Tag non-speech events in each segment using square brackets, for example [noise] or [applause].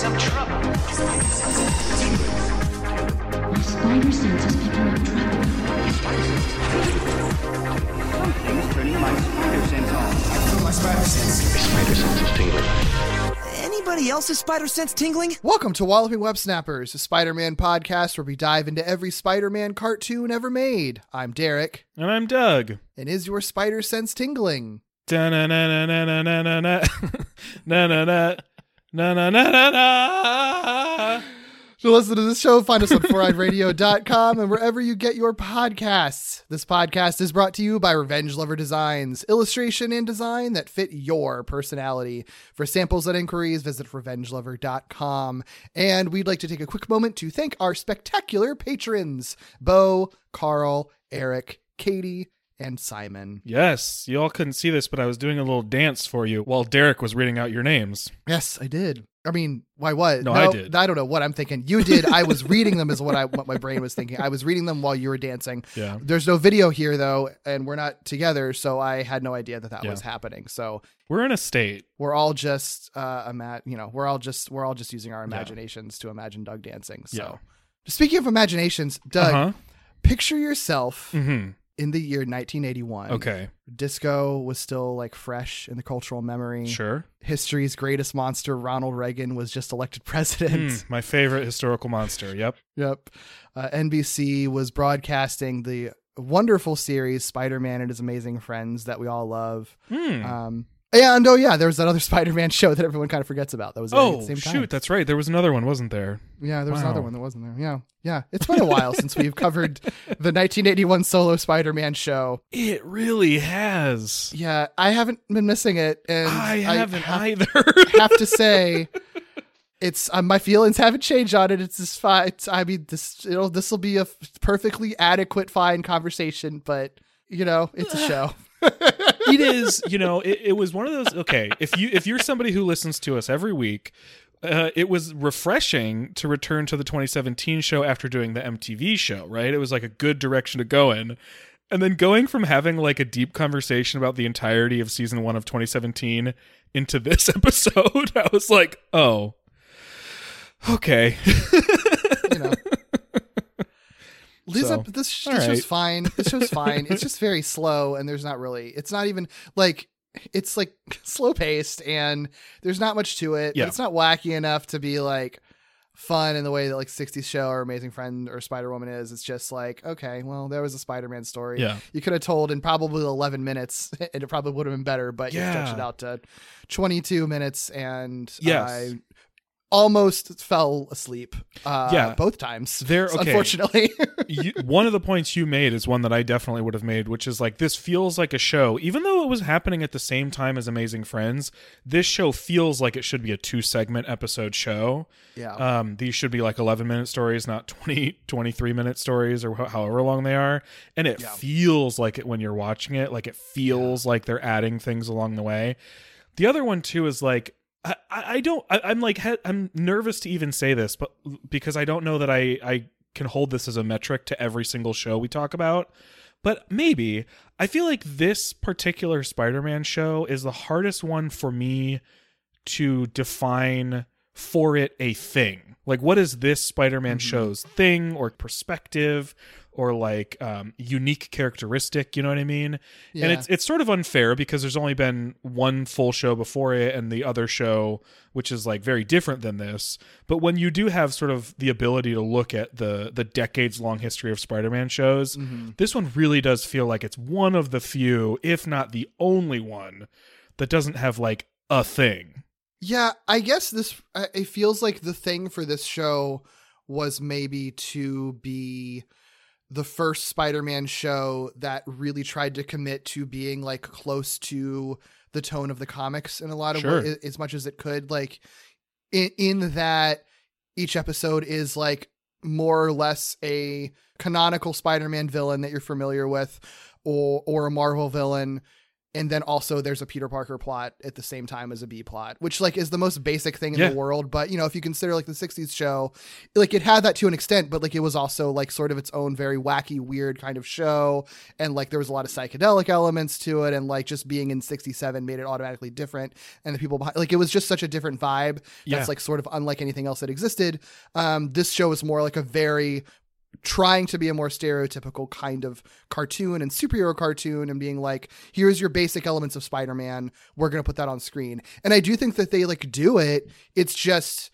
Some trouble. My spider sense is picking up trouble. Something's turning my spider sense on. My spider sense is tingling. Anybody else's spider sense tingling? Welcome to Walloping Web Snappers, a Spider Man podcast where we dive into every Spider Man cartoon ever made. I'm Derek, And I'm Doug. and is your spider sense tingling? [laughs] Da-na-na-na-na-na-na-na. Na-na-na. Na-na-na-na-na. To listen to this show, find us on foureyedradio.com and wherever you get your podcasts. This podcast is brought to you by Revenge Lover Designs, illustration and design that fit your personality. For samples and inquiries, visit revengelover.com. And we'd like to take a quick moment to thank our spectacular patrons Bo, Carl, Eric, Katie, and Simon. Yes, you all couldn't see this, but I was doing a little dance for you while Derek was reading out your names. Yes, I did. I mean, why what? No, I did. I don't know what I'm thinking. You did. I was reading them is what I what my brain was thinking. I was reading them while you were dancing. Yeah. There's no video here though, and we're not together, so I had no idea that that Yeah. was happening. So We're in a state. we're all just uh ima- you know, we're all just we're all just using our imaginations to imagine Doug dancing. So speaking of imaginations, Doug, Uh-huh. picture yourself Mm-hmm. In the year 1981. Okay. Disco was still like fresh in the cultural memory. Sure. History's greatest monster, Ronald Reagan, was just elected [laughs] president. Mm, my favorite historical monster. Yep. Yep. Uh, NBC was broadcasting the wonderful series Spider Man and His Amazing Friends that we all love. Hmm. Um, and oh, yeah, there was that other [laughs] Spider Man show that everyone kind of forgets about that was oh, the same time. shoot. That's right. There was another one, wasn't there? Yeah, there was Wow. another one that wasn't there. Yeah. Yeah. It's been a while since we've covered [laughs] the 1981 solo Spider Man show. It really has. Yeah, I haven't been missing it. And I haven't have, either. have to say. [laughs] It's uh, my feelings haven't changed on it. It's just fine. It's, I mean, this it'll this will be a f- perfectly adequate, fine conversation. But you know, it's a show. [sighs] [laughs] it is you know it, it was one of those okay if you if you're somebody who listens to us every week uh, it was refreshing to return to the 2017 show after doing the mtv show right it was like a good direction to go in and then going from having like a deep conversation about the entirety of season one of 2017 into this [laughs] episode i was like oh okay. [laughs] This, So, this, this show's right. fine. This show's [laughs] fine. It's just very slow, and there's not really. It's not even like it's like [laughs] slow paced, and there's not much to it. Yeah. It's not wacky enough to be like fun in the way that like 60s show or Amazing Friend or Spider Woman is. It's just like okay, well, there was a Spider Man story. Yeah. you could have told in probably 11 minutes, [laughs] and it probably would have been better. But you stretched it out to 22 minutes, and Yes. I almost fell asleep. Uh, Yeah. both times. There- [laughs] okay. unfortunately. [laughs] you, one of the points you made is one that I definitely would have made, which is like this feels like a show, even though it was happening at the same time as Amazing Friends. This show feels like it should be a two segment episode show. yeah. Um, these should be like 11 minute stories, not 20, 23 minute stories or wh- however long they are. And it Yeah. feels like it when you're watching it, like it feels like they're adding things along the way. The other one too is like I, I don't I, I'm like I'm nervous to even say this, but because I don't know that I I can hold this as a metric to every single show we talk about. But maybe I feel like this particular Spider-Man show is the hardest one for me to define for it a thing. Like what is this Spider-Man mm-hmm. show's thing or perspective or like um unique characteristic, you know what I mean? And it's it's sort of unfair because there's only been one full show before it and the other show which is like very different than this. But when you do have sort of the ability to look at the the decades long history of Spider-Man shows, this one really does feel like it's one of the few, if not the only one that doesn't have like a thing. Yeah, I guess this it feels like the thing for this show was maybe to be the first Spider-Man show that really tried to commit to being like close to the tone of the comics in a lot of Sure. ways as much as it could like in, in that each episode is like more or less a canonical Spider-Man villain that you're familiar with or or a Marvel villain and then also there's a Peter Parker plot at the same time as a B plot, which like is the most basic thing in Yeah. the world. But you know, if you consider like the '60s show, like it had that to an extent, but like it was also like sort of its own very wacky, weird kind of show, and like there was a lot of psychedelic elements to it, and like just being in '67 made it automatically different, and the people behind, like it was just such a different vibe Yeah. that's like sort of unlike anything else that existed. Um, this show is more like a very trying to be a more stereotypical kind of cartoon and superhero cartoon and being like here's your basic elements of spider-man. We're going to put that on screen. And i do think that they like do it. It's just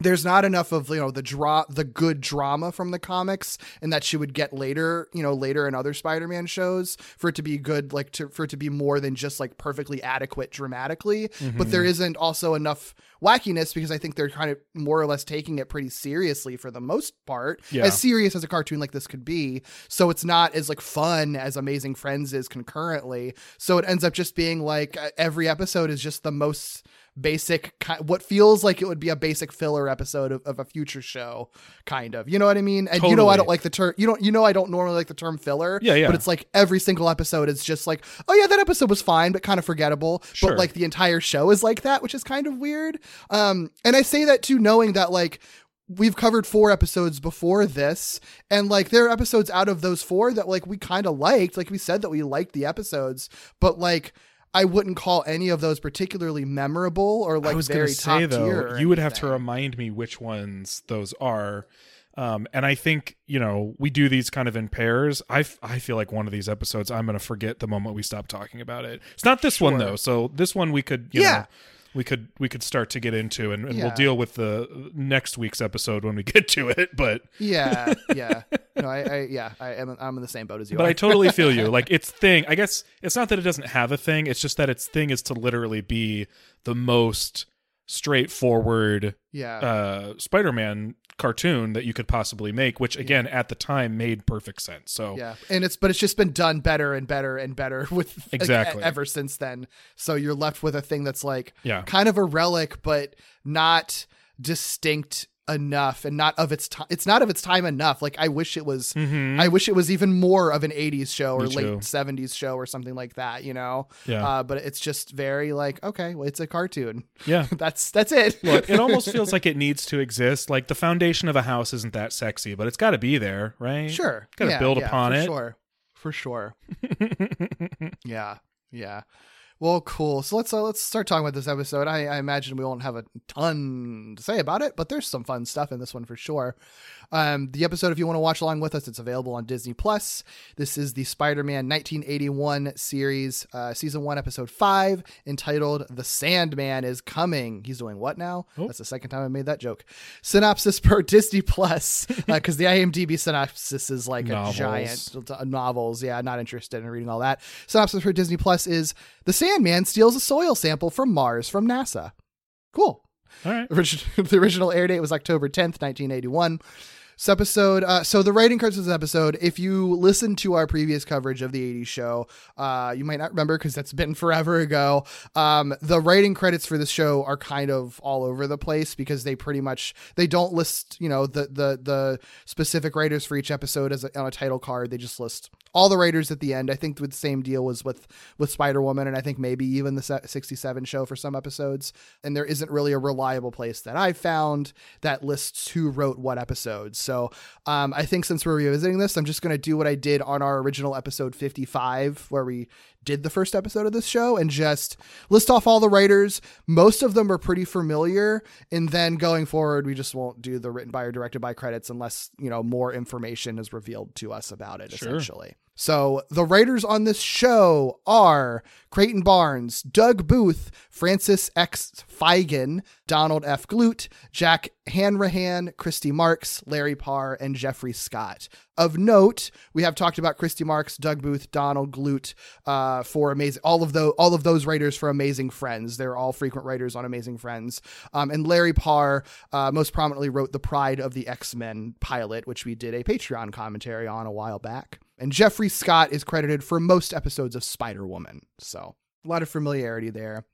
there's not enough of you know the draw the good drama from the comics and that she would get later you know later in other spider-man shows for it to be good like to for it to be more than just like perfectly adequate dramatically. But there isn't also enough wackiness because i think they're kind of more or less taking it pretty seriously for the most part Yeah. as serious as a cartoon like this could be. So it's not as like fun as amazing friends is concurrently. So it ends up just being like uh, every episode is just the most basic what feels like it would be a basic filler episode of, of a future show kind of. You know what i mean? And you know i don't like the term you don't you know i don't normally like the term filler Yeah, yeah. but it's like every single episode is just like oh yeah that episode was fine but kind of forgettable. Sure. but like the entire show is like that which is kind of weird. Um and i say that too knowing that like we've covered four episodes before this and like there are episodes out of those four that like we kind of liked. Like we said that we liked the episodes but like I wouldn't call any of those particularly memorable or like I was very going to top say though, tier. you would have to remind me which ones those are. Um, and I think you know we do these kind of in pairs. I, f- I feel like one of these episodes I'm going to forget the moment we stop talking about it. It's not this one though. So this one we could you Yeah. know we could we could start to get into and, and we'll deal with the next week's episode when we [laughs] get to it. But Yeah, [laughs] yeah. No, I, I yeah, I am. I'm in the same boat as you. but are. I totally feel you. [laughs] Like its thing, I guess it's not that it doesn't have a thing. It's just that its thing is to literally be the most straightforward yeah, uh Spider-Man cartoon that you could possibly make, which again at the time made perfect sense. So yeah, and it's but it's just been done better and better and better [laughs] with Exactly. ever since then. So you're left with a thing that's like Yeah. kind of a relic, but not distinct enough and not of its time it's not of its time enough like i wish it was i wish it was even more of an 80s show or Mm-hmm. Late 70s show or something like that you know Yeah. uh, but it's just very like okay well it's a cartoon yeah. [laughs] that's that's it Look, it [laughs] almost feels like it needs to exist. Like the foundation of a house isn't that sexy, but it's got to be there, right? Sure. Got to Yeah, build yeah, upon for it. Sure. For sure. [laughs] yeah. Yeah. Well, cool. So let's uh, let's start talking about this episode. I, I imagine we won't have a ton to say about it, but there's some fun stuff in this one for sure. Um, the episode, if you want to watch along with us, it's available on Disney Plus. This is the Spider-Man 1981 series, uh, season one, episode five, entitled "The Sandman is Coming." He's doing what now? Oh. That's the second time I made that joke. Synopsis per [laughs] Disney Plus, because the IMDb synopsis is like Novels. a giant uh, novels. Yeah, not interested in reading all that. Synopsis for Disney Plus is the Sandman steals a soil sample from Mars from NASA. Cool. All right. Orig- [laughs] the original air date was October 10th, 1981. This episode, uh, so the writing credits of this episode, if you listen to our previous coverage of the 80s show, uh, you might not remember because that's been forever ago. Um, the writing credits for this show are kind of all over the place because they pretty much, they don't list, you know, the, the, the specific writers for each episode as a, on a title card. They just list all the writers at the end. I think with the same deal was with, with Spider-Woman and I think maybe even the 67 show for some episodes. And there isn't really a reliable place that I've found that lists who wrote what episodes. So um, I think since we're revisiting this, I'm just going to do what I did on our original episode 55, where we did the first episode of this show and just list off all the writers. Most of them are pretty familiar. And then going forward, we just won't do the written by or directed by credits unless, you know, more information is revealed to us about it, Sure. essentially. So the writers on this show are Creighton Barnes, Doug Booth, Francis X. Feighan, Donald F. Glut, Jack Hanrahan, Christy Marks, Larry Parr, and Jeffrey Scott. Of note, we have talked about Christy Marks, Doug Booth, Donald Glut uh, for amazing all of those all of those writers for Amazing Friends. They're all frequent writers on Amazing Friends. Um, and Larry Parr uh, most prominently wrote the Pride of the X Men pilot, which we did a Patreon commentary on a while back. And Jeffrey Scott is credited for most episodes of Spider Woman. So a lot of familiarity there.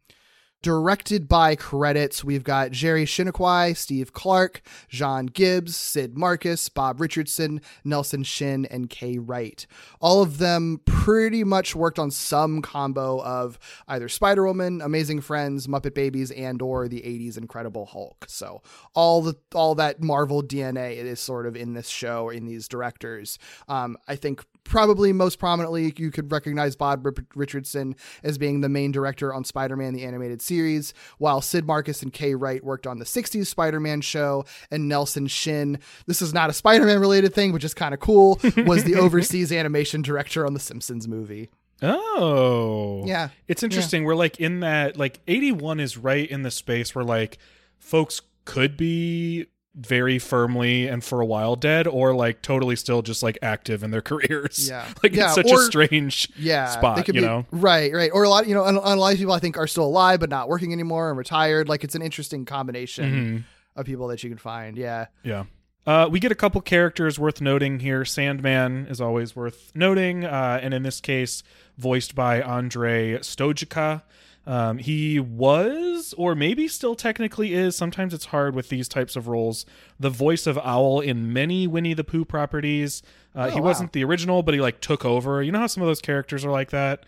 Directed by credits, we've got Gerry Chiniquy, Steve Clark, John Gibbs, Sid Marcus, Bob Richardson, Nelson Shin, and Kay Wright. All of them pretty much worked on some combo of either Spider-Woman, Amazing Friends, Muppet Babies, and or the 80s Incredible Hulk. So all the all that Marvel DNA is sort of in this show in these directors. Um, I think probably most prominently you could recognize Bob Richardson as being the main director on Spider-Man the animated series, while Sid Marcus and Kay Wright worked on the 60s Spider-Man show and Nelson Shin, this is not a Spider-Man related thing, but just kind of cool, was the [laughs] overseas animation director on the Simpsons movie. Oh. Yeah. It's interesting. We're like in that like 81 is right in the space where like folks could be very firmly and for a while dead or like totally still just like active in their [laughs] careers. Yeah. [laughs] Like Yeah, it's such or- a strange yeah, spot, you be, know. right, right, or a lot, you know, and a lot of people I think are still alive but not working anymore and retired. Like it's an interesting combination Mm-hmm. of people that you can find. Yeah, Yeah. Uh, we get a couple characters worth noting here. Sandman is always worth noting, uh, and in this case, voiced by Andre Stojka. Um, he was, or maybe still technically is, sometimes it's hard with these types of roles, the voice of Owl in many Winnie the Pooh properties. Uh, he wow. wasn't the original, but he like took over. You know how some of those characters are like that?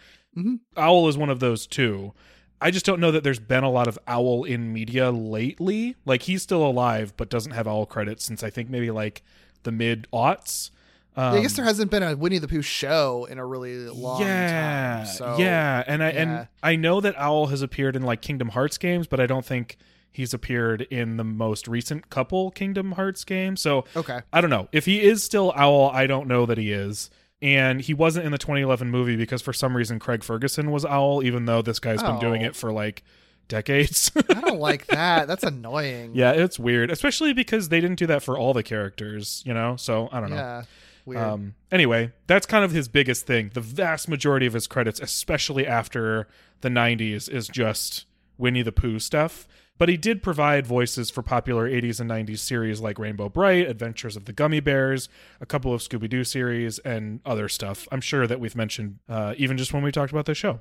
Owl is one of those too. I just don't know that there's been a lot of Owl in media lately. Like he's still alive, but doesn't have Owl credits since I think maybe like the mid aughts. Um, I guess there hasn't been a Winnie the Pooh show in a really long yeah, time. So yeah, and I yeah. and I know that Owl has appeared in like Kingdom Hearts games, but I don't think he's appeared in the most recent couple Kingdom Hearts games. So Okay. I don't know if he is still Owl. I don't know that he is. And he wasn't in the 2011 movie because for some reason Craig Ferguson was Owl, even though this guy's been doing Oh. it for like decades. [laughs] I don't like [laughs] that. That's annoying. yeah, it's weird, especially because they didn't do that for all the characters, you know. So I don't know. Weird. Um, anyway, that's kind of his biggest thing. The vast majority of his credits, especially after the 90s, is just Winnie the Pooh stuff. But he did provide voices for popular 80s and 90s series like Rainbow Brite, Adventures of the Gummy Bears, a couple of Scooby Doo series, and other stuff. I'm sure that we've mentioned uh, even just when we talked about the show.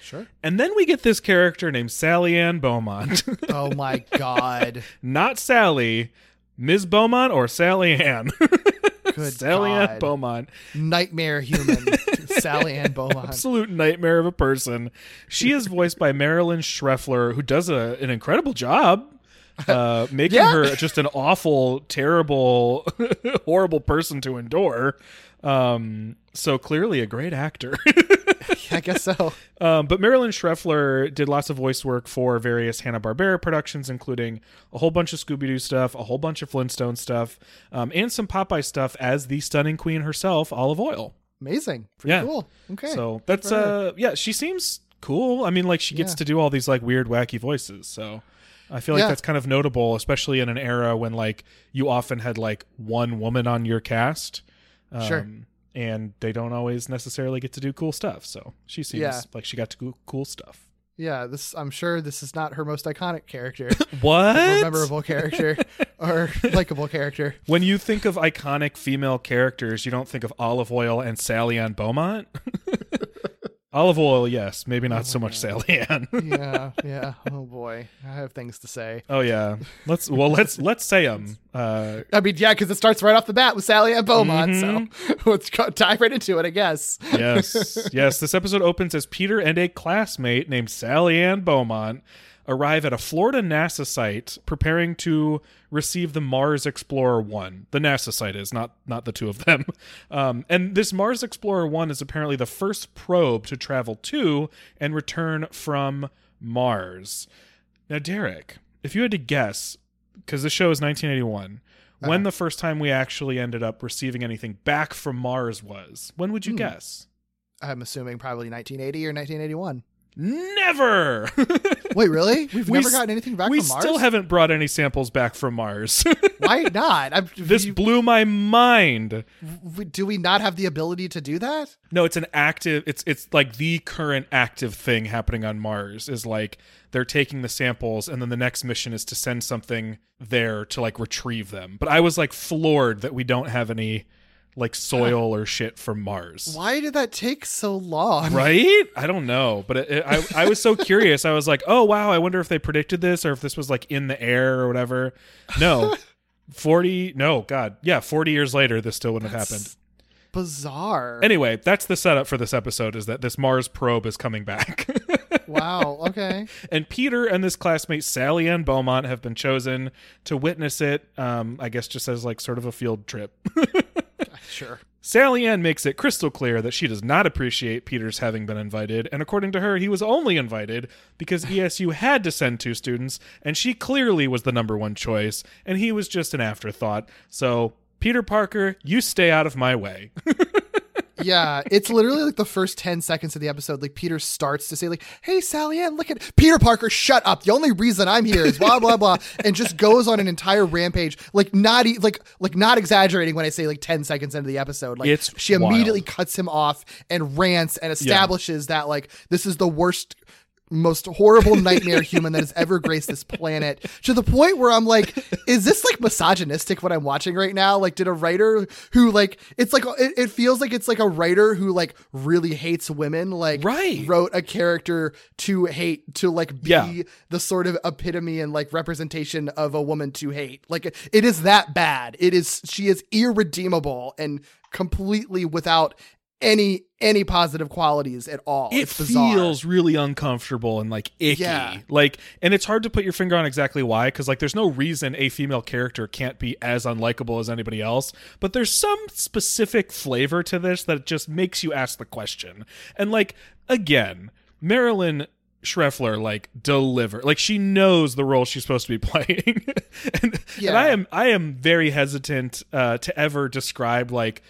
sure. And then we get this character named Sally Ann Beaumont. [laughs] Oh my god. Not Sally, Ms. Beaumont or Sally Ann. [laughs] Good Sally Ann God. Beaumont. Nightmare human. [laughs] Sally Ann Beaumont. absolute nightmare of a person. She is voiced by Marilyn Schreffler, who does a, an incredible job. Uh, [laughs] making Yeah. her just an awful, terrible, [laughs] horrible person to endure. Um, so clearly a great actor. [laughs] [laughs] I guess so. Um, but Marilyn Schreffler did lots of voice work for various Hanna Barbera productions, including a whole bunch of Scooby Doo stuff, a whole bunch of Flintstone stuff, um, and some Popeye stuff as the stunning queen herself, Olive Oyl. Amazing. Pretty Yeah. cool. Okay. So that's uh yeah, she seems cool. I mean, like she gets Yeah. to do all these like weird, wacky voices. So I feel like Yeah. that's kind of notable, especially in an era when like you often had like one woman on your cast. Um, Sure. And they don't always necessarily get to do cool stuff. So she seems Yeah. like she got to do cool stuff. Yeah, this I'm sure this is not her most iconic character. [laughs] What? or memorable character or [laughs] likable character. When you think of iconic female characters, you don't think of Olive Oyl and Sally Ann Beaumont. [laughs] Olive Oyl, yes, maybe not so much Sally [laughs] Ann. Yeah, yeah. Oh boy, I have things to say. oh yeah, let's well let's let's say them. Uh, I mean, yeah, because it starts right off the bat with Sally Ann Beaumont. Mm-hmm. So [laughs] let's go, dive right into it, I guess. yes, [laughs] yes. This episode opens as Peter and a classmate named Sally Ann Beaumont arrive at a Florida NASA site preparing to receive the Mars Explorer 1. The NASA site is, not not the two of them. [laughs] Um, and this Mars Explorer 1 is apparently the first probe to travel to and return from Mars. Now, Derek, if you had to guess, because the show is 1981, when the first time we actually ended up receiving anything back from Mars was, when would you guess? I'm assuming probably 1980 or 1981. Never. Wait, really? [laughs] We've We never gotten anything back we from Mars. We still haven't brought any samples back from Mars. [laughs] Why not? I'm, this you- blew my mind. w- do we not have the ability to do that? No, it's an active. It's it's like the current active thing happening on Mars is like they're taking the samples, and then the next mission is to send something there to like retrieve them. But I was like floored that we don't have any like soil or shit from Mars. Why did that take so long? Right? I don't know, but it, it, I I was so curious. I was like, "Oh wow, I wonder if they predicted this or if this was like in the air or whatever." No. [laughs] 40 No, god. Yeah, 40 years later this still wouldn't have happened. Bizarre. Anyway, that's the setup for this episode is that this Mars probe is coming back. [laughs] wow. Okay. and Peter and this classmate Sally Ann Beaumont have been chosen to witness it. Um, I guess just as like sort of a field trip. [laughs] Sure. Sally Ann makes it crystal clear that she does not appreciate Peter's having been invited, and according to her, he was only invited because ESU had to send two students, and she clearly was the number one choice, and he was just an afterthought. So, Peter Parker, you stay out of my way. [laughs] Yeah, it's literally like the first 10 seconds of the episode. Like, Peter starts to say, like, hey, Sally Ann, look at Peter Parker, shut up. The only reason I'm here is blah, blah, blah. [laughs] And just goes on an entire rampage. Like, not e- like, like not exaggerating when I say like 10 seconds into the episode. Like, It's she immediately cuts him off and rants and establishes that, like, this is the worst most horrible nightmare human that has ever graced this planet to the point where I'm like, is this like misogynistic what I'm watching right now? Like, did a writer who like it's like it, it feels like it's like a writer who like really hates women, like Right. wrote a character to hate to like be Yeah. the sort of epitome and like representation of a woman to hate. Like it is that bad. It is she is irredeemable and completely without any any positive qualities at all. it feels really uncomfortable and like icky. Yeah. Like, and it's hard to put your finger on exactly why, because like there's no reason a female character can't be as unlikable as anybody else. But there's some specific flavor to this that just makes you ask the question. And like again, Marilyn Schreffler like deliver like she knows the role she's supposed to be [laughs] playing and, Yeah. and i am i am very hesitant uh to ever describe like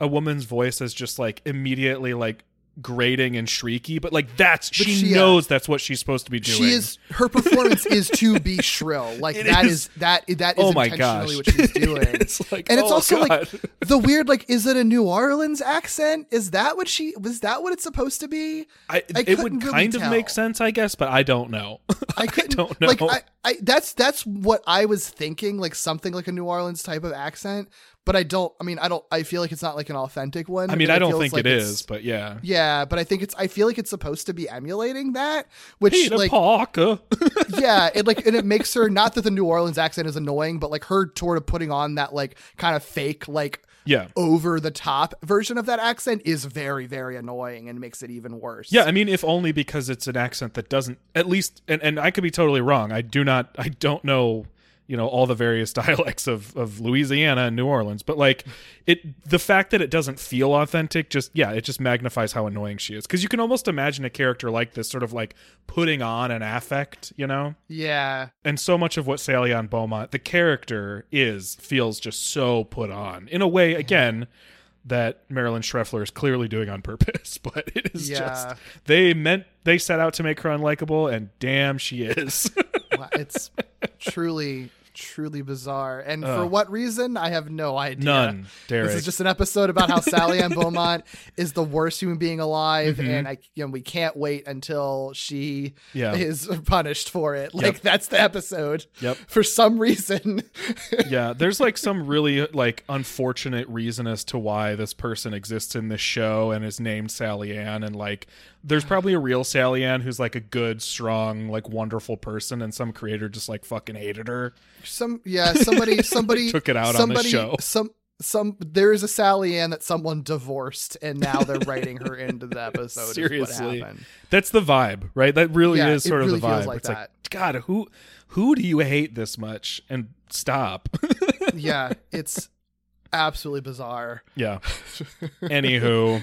a woman's voice as just like immediately like grating and shrieky but like that's she, she, uh, knows that's what she's supposed to be doing She is her performance is to be [laughs] shrill. Like It that is. is, that that is Oh my intentionally gosh. what she's [laughs] doing. It's like, and it's oh also like [laughs] the weird like is it a New Orleans accent? Is that what she was that what it's supposed to be? I, I it would really kind of make sense i guess but i don't know I couldn't don't know. like I, I that's that's what I was thinking like something like a New Orleans type of accent, but I don't I mean I don't I feel like it's not like an authentic one. i mean It i don't think like it's- but yeah Yeah, but I think it's I feel like it's supposed to be emulating that, which Peter like Parker. [laughs] yeah, it like and it makes her not that the New Orleans accent is annoying, but like her sort of putting on that like kind of fake like yeah over the top version of that accent is very very annoying and makes it even worse. Yeah, I mean, if only because it's an accent that doesn't, at least, and, and I could be totally wrong. I do not, I don't know, you know, all the various [laughs] dialects of, of Louisiana and New Orleans, but like it, the fact that it doesn't feel authentic, just, yeah, it just magnifies how annoying she is. Cause you can almost imagine a character like this sort of like putting on an affect, you know? yeah, And so much of what Sally Ann Beaumont, the character is, feels just so put on in a way, again, that Marilyn Schreffler is clearly doing on [laughs] purpose, but it is Yeah. just they meant they set out to make her unlikable, and damn, she is. Wow, it's [laughs] truly truly bizarre. And for what reason, I have no idea. None, Derek. This is just an episode about how Sally Ann [laughs] Beaumont is the worst human being alive, Mm-hmm. and I, you know, we can't wait until she Yeah. is [laughs] punished for it. Like that's the episode. Yep. For some reason, [laughs] yeah, there's like some really like unfortunate reason as to why this person exists in this show and is named Sally Ann, and like there's probably a real Sally Ann who's like a good, strong, like wonderful person, and some creator just like fucking hated her. Some yeah, somebody [laughs] somebody Took it out on the somebody, show. Some some there is a Sally Ann that someone divorced, and now they're [laughs] writing her into the episode. Seriously, happened. that's the vibe, right? That really Yeah, is sort of really the vibe. like it's that. like, God, who who do you hate this much? And stop. yeah, [laughs] it's absolutely bizarre. yeah. Anywho,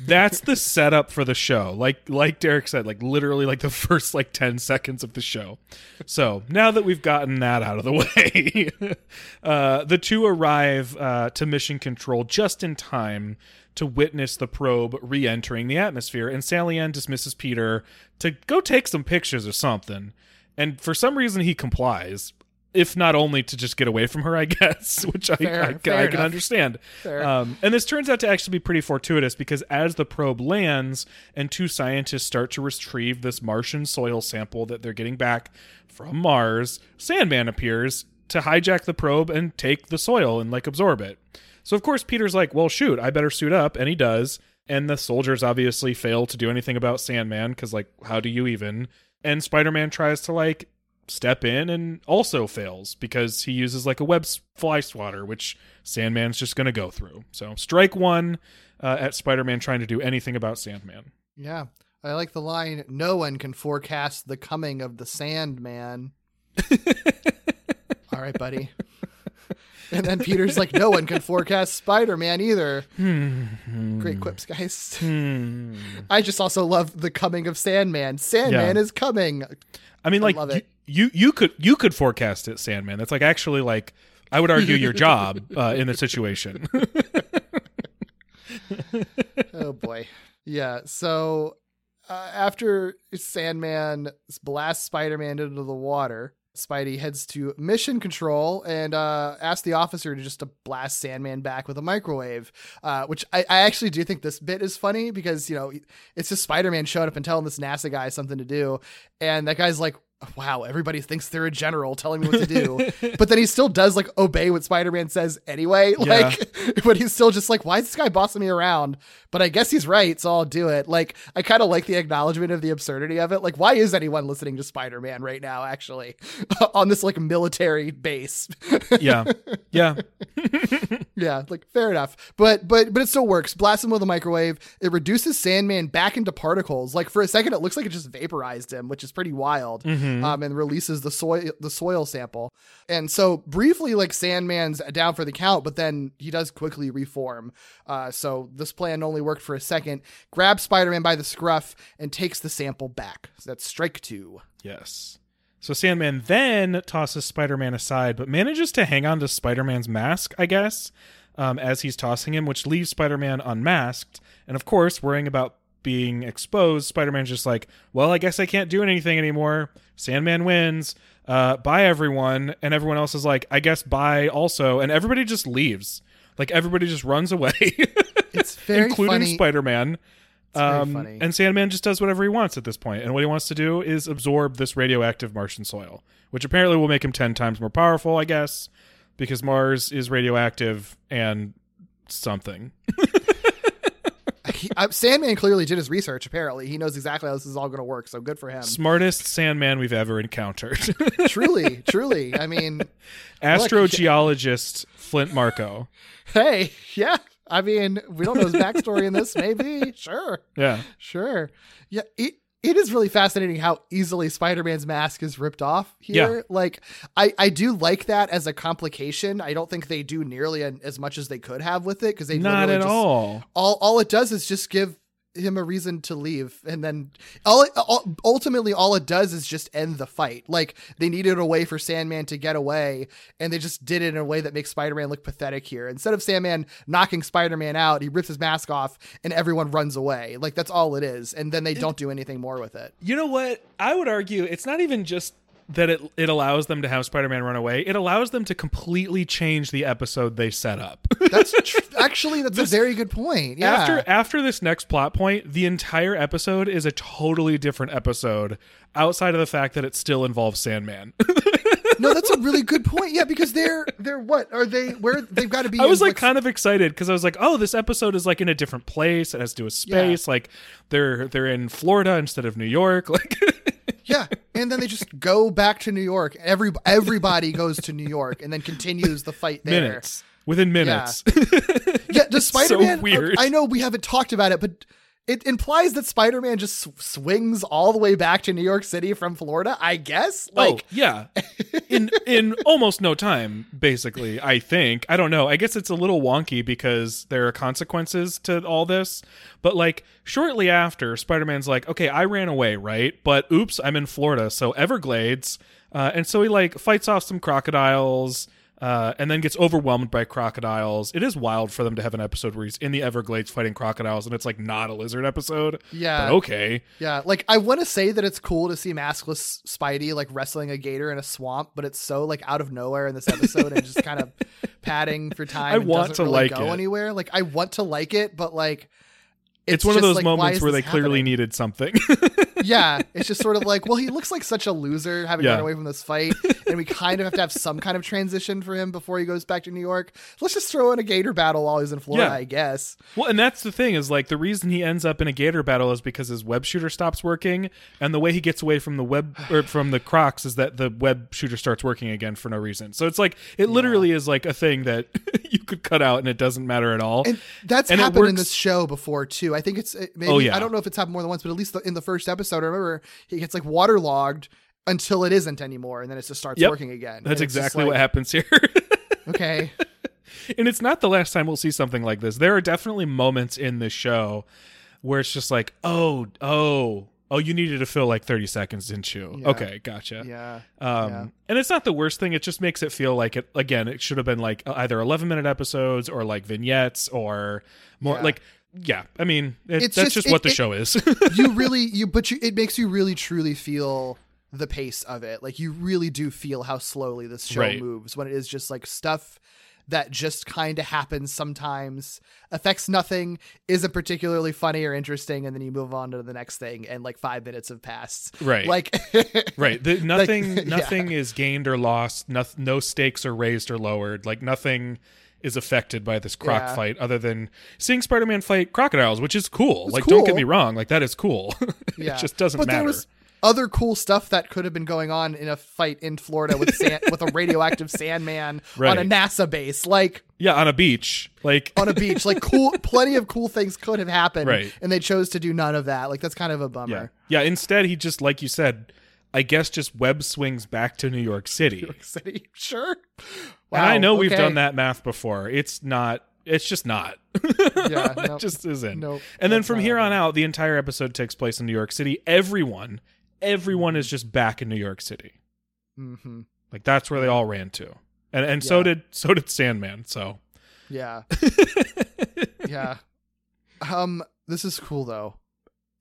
that's the setup for the show. Like like Derek said, like literally like the first like ten seconds of the show. So now that we've gotten that out of the [laughs] way, uh, the two arrive uh, to mission control just in time to witness the probe re-entering the atmosphere, and Sally Ann dismisses Peter to go take some pictures or something. And for some reason, he complies. If not only to just get away from her, I [laughs] guess, which I, Fair- I, I, fair can enough. understand. Um, and this turns out to actually be pretty fortuitous because as the probe lands and two scientists start to retrieve this Martian soil sample that they're getting back from Mars, Sandman appears to hijack the probe and take the soil and like absorb it. So of course Peter's like, "Well, shoot, I better suit up," and he does. And the soldiers obviously fail to do anything about Sandman because, like, how do you even? And Spider-Man tries to like step in and also fails because he uses like a web fly swatter, which Sandman's just going to go through. So strike one uh, at Spider-Man trying to do anything about Sandman. Yeah. I like the line no one can forecast the coming of the Sandman. [laughs] All right, buddy. [laughs] And then Peter's like, no one can forecast Spider Man either. Great quips, guys. Hmm. I just also love the coming of Sandman. Sandman Yeah. is coming. I mean, like love you, it. you you could you could forecast it, Sandman. That's like actually like I would argue your job [laughs] uh, in the situation. [laughs] oh boy. Yeah. So uh, after Sandman blasts Spider Man into the water, Spidey heads to mission control and uh, asks the officer to just to blast Sandman back with a microwave. Uh, which I, I actually do think this bit is funny because you know it's just Spider Man showing up and telling this NASA guy something to do, and that guy's like. Wow, everybody thinks they're a general telling me what to do. [laughs] but then he still does like obey what Spider-Man says anyway. Like [laughs] but he's still just like, why is this guy bossing me around? But I guess he's right, so I'll do it. Like, I kind of like the acknowledgement of the absurdity of it. Like, why is anyone listening to Spider Man right now, actually, [laughs] on this like military base? yeah, yeah. yeah, like fair enough. But but but it still works. Blast him with a microwave. It reduces Sandman back into particles. Like for a second, it looks like it just vaporized him, which is pretty wild. Mm-hmm. Um, and releases the soil the soil sample. And so briefly, like Sandman's down for the count, but then he does quickly reform. Uh, so this plan only worked for a second. Grabs Spider Man by the scruff and takes the sample back. So that's strike two. Yes. So Sandman then tosses Spider Man aside, but manages to hang on to Spider Man's mask, I guess, um, as he's tossing him, which leaves Spider Man unmasked. And of course, worrying about being exposed, Spider Man's just like, well, I guess I can't do anything anymore. Sandman wins. Uh, bye, everyone. And everyone else is like, I guess bye also. And everybody just leaves. Like, everybody just runs away, [laughs] It's very including funny. Spider Man. very Um, funny. and Sandman just does whatever he wants at this point. And what he wants to do is absorb this radioactive Martian soil, which apparently will make him 10 times more powerful, I guess, because Mars is radioactive and something. [laughs] He, uh, Sandman clearly did his research. Apparently, he knows exactly how this is all going to work. So good for him. Smartest Sandman we've ever encountered. [laughs] truly, truly. I mean, Astrogeologist Flint Marko. hey, yeah. I mean, we don't know his backstory in this. Maybe, [laughs] sure, Yeah. sure. Yeah, it it is really fascinating how easily Spider-Man's mask is ripped off here. Yeah. Like, I I do like that as a complication. I don't think they do nearly an, as much as they could have with it because they Not at just- all. all all it does is just give him a reason to leave and then all, all ultimately all it does is just end the fight. Like they needed a way for sandman to get away and they just did it in a way that makes spider-man look pathetic here. Instead of sandman knocking spider-man out he rips his mask off and everyone runs away. Like that's all it is and then they don't do anything more with it. You know what? I would argue it's not even just that it it allows them to have Spider-Man run away. It allows them to completely change the episode they set up. [laughs] that's tr- [laughs] actually that's a very good point yeah After after this next plot point, the entire episode is a totally different episode outside of the fact that it still involves Sandman. [laughs] no that's a really good point yeah because they're they're what are they where they've got to be I was in like kind of excited because I was like, "Oh, this episode is like in a different place. It has to do with space. Like they're they're in Florida instead of New York. Like Yeah, and then they just go back to New York. Every everybody goes to New York and then continues the fight there. minutes within minutes. Yeah, does [laughs] So Spider-Man? weird. I know we haven't talked about it, but it implies that Spider-Man just sw- swings all the way back to New York City from Florida. I guess. oh Like, yeah, [laughs] in in almost no time, basically. I think I don't know. I guess it's a little wonky because there are consequences to all this. But like shortly after, Spider-Man's like, "Okay, I ran away, right? But oops, I'm in Florida, so Everglades." Uh, and so he like fights off some crocodiles. Uh, and then gets overwhelmed by crocodiles. It is wild for them to have an episode where he's in the Everglades fighting crocodiles, and it's like not a lizard episode. Yeah. but okay. yeah, like I want to say that it's cool to see maskless Spidey like wrestling a gator in a swamp, but it's so like out of nowhere in this episode and just kind of [laughs] padding for time. I want to really like go it. anywhere. Like I want to like it, but like It's, one of those like, moments where they this clearly needed something. [laughs] yeah, it's just sort of like, well, he looks like such a loser having Yeah. run away from this fight, and we kind of have to have some kind of transition for him before he goes back to New York. Let's just throw in a Gator battle while he's in Florida, Yeah. I guess. Well, and that's the thing is like the reason he ends up in a gator battle is because his web shooter stops working, and the way he gets away from the web or from the Crocs is that the web shooter starts working again for no reason. So it's like it literally is like a thing that [laughs] you could cut out and it doesn't matter at all. And that's And happened in this show before too. I think it's it, maybe Oh, yeah. I don't know if it's happened more than once, but at least the, in the first episode, I remember he gets like waterlogged until it isn't anymore, and then it just starts Yep. working again. That's And it's just exactly like, what happens here. [laughs] Okay, and it's not the last time we'll see something like this. There are definitely moments in this show where it's just like, oh, oh, oh, you needed to fill like 30 seconds, didn't you? Yeah. Okay, gotcha. yeah, Um, Yeah. and it's not the worst thing. It just makes it feel like it, again, it should have been like either 11 minute episodes or like vignettes or more Yeah. like, yeah, I mean, it, It's that's just- just, what the it- show is. [laughs] you [laughs] really you, but you it makes you really truly feel the pace of it. Like you really do feel how slowly this show Right. moves when it is just like stuff that just kind of happens sometimes affects nothing isn't particularly funny or interesting and then you move on to the next thing and like five minutes have passed Right. like [laughs] right. The, nothing, yeah. nothing is gained or lost. No, no stakes are raised or lowered. Like nothing is affected by this croc Yeah. fight other than seeing Spider-Man fight crocodiles, which is cool. It's like, don't get me wrong. Like that is cool. [laughs] Yeah. it just doesn't but matter. there was other cool stuff that could have been going on in a fight in Florida with sand, [laughs] with a radioactive Sandman on a NASA base. Like yeah, on a beach. Like on a [laughs] beach. Like cool, plenty of cool things could have happened, Right. and they chose to do none of that. Like that's kind of a bummer. Yeah. Yeah. Instead, he just, like you said, I guess just web swings back to New York [laughs] City. New York City, [laughs] sure. and I Wow, know we've done that math before. It's not. It's just not. [laughs] Yeah, it nope. just isn't. Nope, and then from here on out, the entire episode takes place in New York City. Everyone, everyone is just back in New York City. hmm Like that's where they all ran to. And and so did so did Sandman. So Yeah, yeah. Um, this is cool though.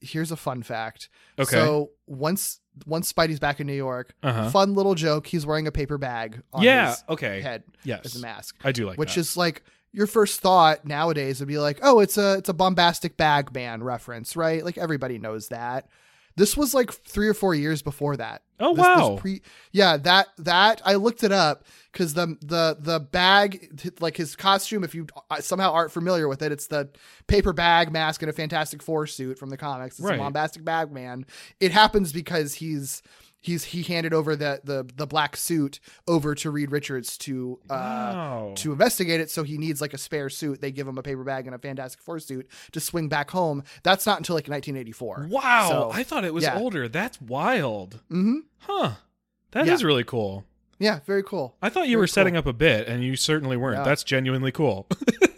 Here's a fun fact. Okay. So once once Spidey's back in New York, Uh-huh. fun little joke. He's wearing a paper bag on yeah. his Okay. head Yes. as a mask. I do like which that. is like your first thought nowadays would be like, oh, it's a it's a bombastic bag man reference, right? Like everybody knows that. This was like three or four years before that. Oh, This- this wow. pre- yeah, that that I looked it up because the the the bag, like his costume, if you uh, somehow aren't familiar with it, it's the paper bag mask and a Fantastic Four suit from the comics. It's Right. a bombastic bag man. It happens because he's he's he handed over the the the black suit over to Reed Richards to uh Wow. to investigate it. So he needs like a spare suit. They give him a paper bag and a Fantastic Four suit to swing back home. That's not until like 1984. Wow. So, I thought it was yeah. older. That's wild. hmm Huh. That is Yeah. really cool. Yeah, very cool. I thought you Very were setting up a bit, and you certainly weren't. Yeah. That's genuinely cool. [laughs]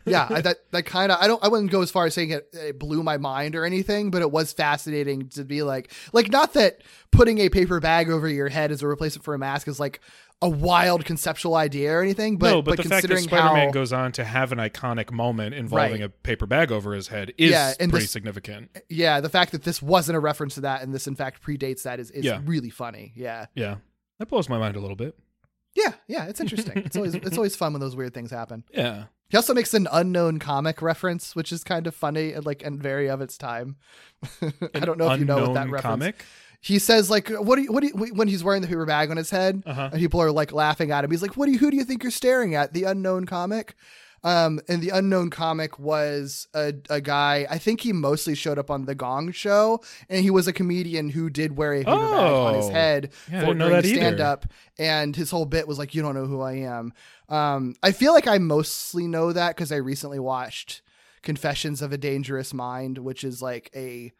[laughs] yeah, I, that that kind of I don't I wouldn't go as far as saying it, it blew my mind or anything, but it was fascinating to be like like not that putting a paper bag over your head as a replacement for a mask is like a wild conceptual idea or anything, but no, but, the fact that Spider-Man how goes on to have an iconic moment involving Right. a paper bag over his head is Yeah, and pretty this- significant. yeah the fact that this wasn't a reference to that and this in fact predates that is is Yeah. really funny. Yeah, Yeah, that blows my mind a little bit. yeah, yeah. It's interesting. it's always it's always fun when those weird things happen. [laughs] Yeah. He also makes an unknown comic reference, which is kind of funny and like and very of its time. [laughs] I don't know if you know what that Unknown reference. comic. he says like what do you what do you when he's wearing the paper bag on his head Uh-huh. and people are like laughing at him he's like what do you who do you think you're staring at the unknown comic um and the unknown comic was a, a guy i think he mostly showed up on the gong show and he was a comedian who did wear a paper bag on his Oh. head Yeah, for didn't know during that either. stand up and his whole bit was like you don't know who i am um i feel like i mostly know that because i recently watched confessions of a dangerous mind which is like a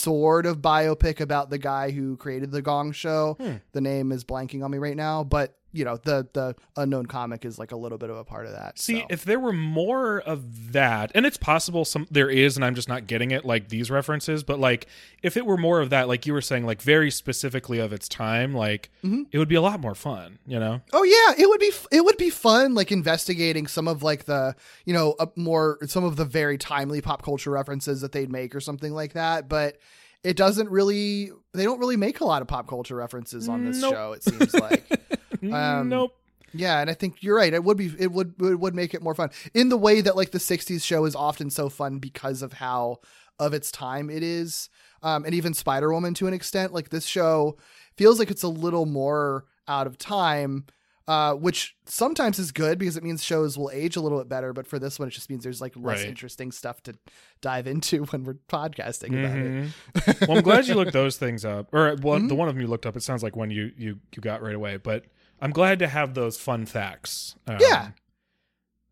sort of biopic about the guy who created the Gong Show. Hmm. The name is blanking on me right now, but you know the the unknown comic is like a little bit of a part of that. See, so. if there were more of that, and it's possible some there is, and I'm just not getting it, like these references. But like, if it were more of that, like you were saying, like very specifically of its time, like Mm-hmm. it would be a lot more fun. You know? Oh yeah, it would be it would be fun like investigating some of like the you know more some of the very timely pop culture references that they'd make or something like that, but it doesn't really they don't really make a lot of pop culture references on this Nope. show it seems like. [laughs] Um, nope. Yeah, and I think you're right. It would be it would it would make it more fun in the way that like the '60s show is often so fun because of how of its time it is. Um, and even Spider Woman to an extent. Like this show feels like it's a little more out of time, uh, which sometimes is good because it means shows will age a little bit better. But for this one, it just means there's like less Right. interesting stuff to dive into [laughs] when we're podcasting about it. Mhm. well, I'm glad you looked those things up, or one, Mm-hmm. the one of them you looked up. It sounds like one you you you got right away, but I'm glad to have those fun facts. um, Yeah.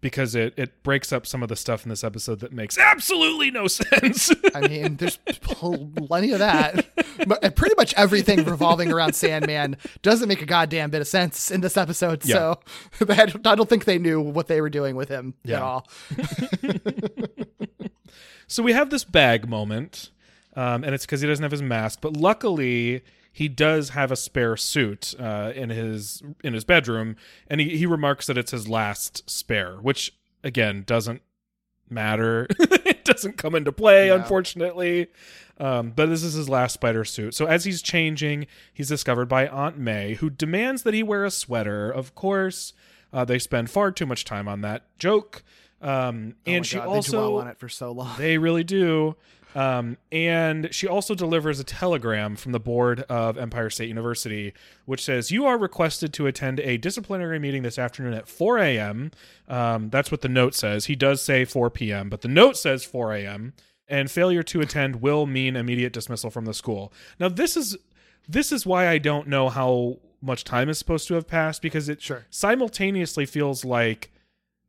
because it it breaks up some of the stuff in this episode that makes absolutely no [laughs] sense. I mean, there's plenty of that. But pretty much everything revolving around Sandman doesn't make a goddamn bit of sense in this episode. So [laughs] I don't- I don't think they knew what they were doing with him at all. [laughs] So we have this bag moment, um, and it's because he doesn't have his mask. But luckily, he does have a spare suit uh, in his in his bedroom, and he, he remarks that it's his last spare, which again doesn't matter. [laughs] it doesn't come into play, No. unfortunately. Um, but this is his last spider suit. So as he's changing, he's discovered by Aunt May, who demands that he wear a sweater. Of course, uh, they spend far too much time on that joke. Um, Oh and she God, also on it for so long. they really do. Um, and she also delivers a telegram from the board of Empire State University, which says, You are requested to attend a disciplinary meeting this afternoon at 4 a.m. Um, that's what the note says. He does say 4 p.m., but the note says 4 a.m. And failure to attend will mean immediate dismissal from the school. Now, this is this is why I don't know how much time is supposed to have passed because it Sure. simultaneously feels like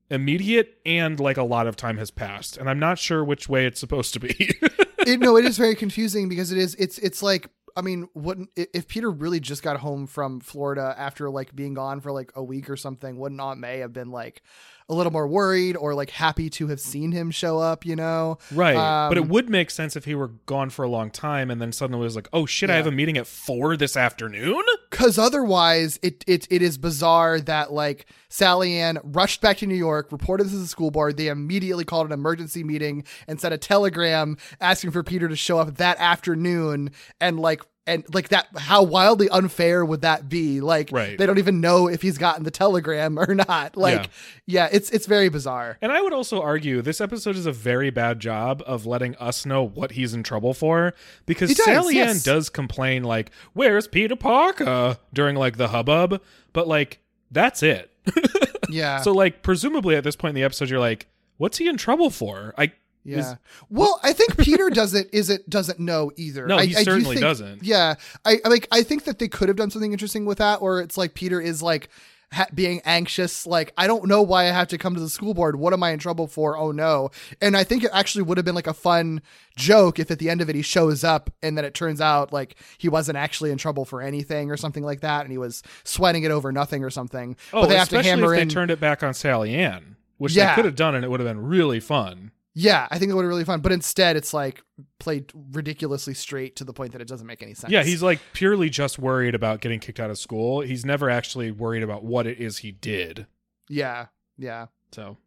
immediate and like a lot of time has passed and i'm not sure which way it's supposed to be [laughs] it, no, it is very confusing because it is. It's it's like I mean, wouldn't if Peter really just got home from Florida after like being gone for like a week or something? Wouldn't Aunt May have been like a little more worried or like happy to have seen him show up? You know, right but it Um, would make sense if he were gone for a long time and then suddenly was like oh shit i have a meeting at four this afternoon because otherwise it, it it is bizarre that like Sally Ann rushed back to New York, reported this to the school board. They immediately called an emergency meeting and sent a telegram asking for Peter to show up that afternoon. And like and like that, how wildly unfair would that be? Like Right. they don't even know if he's gotten the telegram or [laughs] not. Like yeah, it's it's very bizarre. and i would also argue this episode is a very bad job of letting us know what he's in trouble for because does, sally ann does complain like where's peter parker during like the hubbub but like that's it [laughs] Yeah. so like presumably at this point in the episode you're like what's he in trouble for i Yeah. well, I think Peter doesn't isn't doesn't know either. No, I, he I do certainly think- doesn't. Yeah. I I like I think that they could have done something interesting with that, or it's like Peter is like ha- being anxious, like I don't know why I have to come to the school board. What am I in trouble for? Oh no! And I think it actually would have been like a fun joke if at the end of it he shows up and then it turns out like he wasn't actually in trouble for anything or something like that, and he was sweating it over nothing or something. Oh, but they have to especially hammer if they in. turned it back on Sally Ann, which Yeah. they could have done, and it would have been really fun. Yeah, I think it would have really fun. But instead, it's like played ridiculously straight to the point that it doesn't make any sense. Yeah, he's like purely just worried about getting kicked out of school. He's never actually worried about what it is he did. yeah, yeah. So,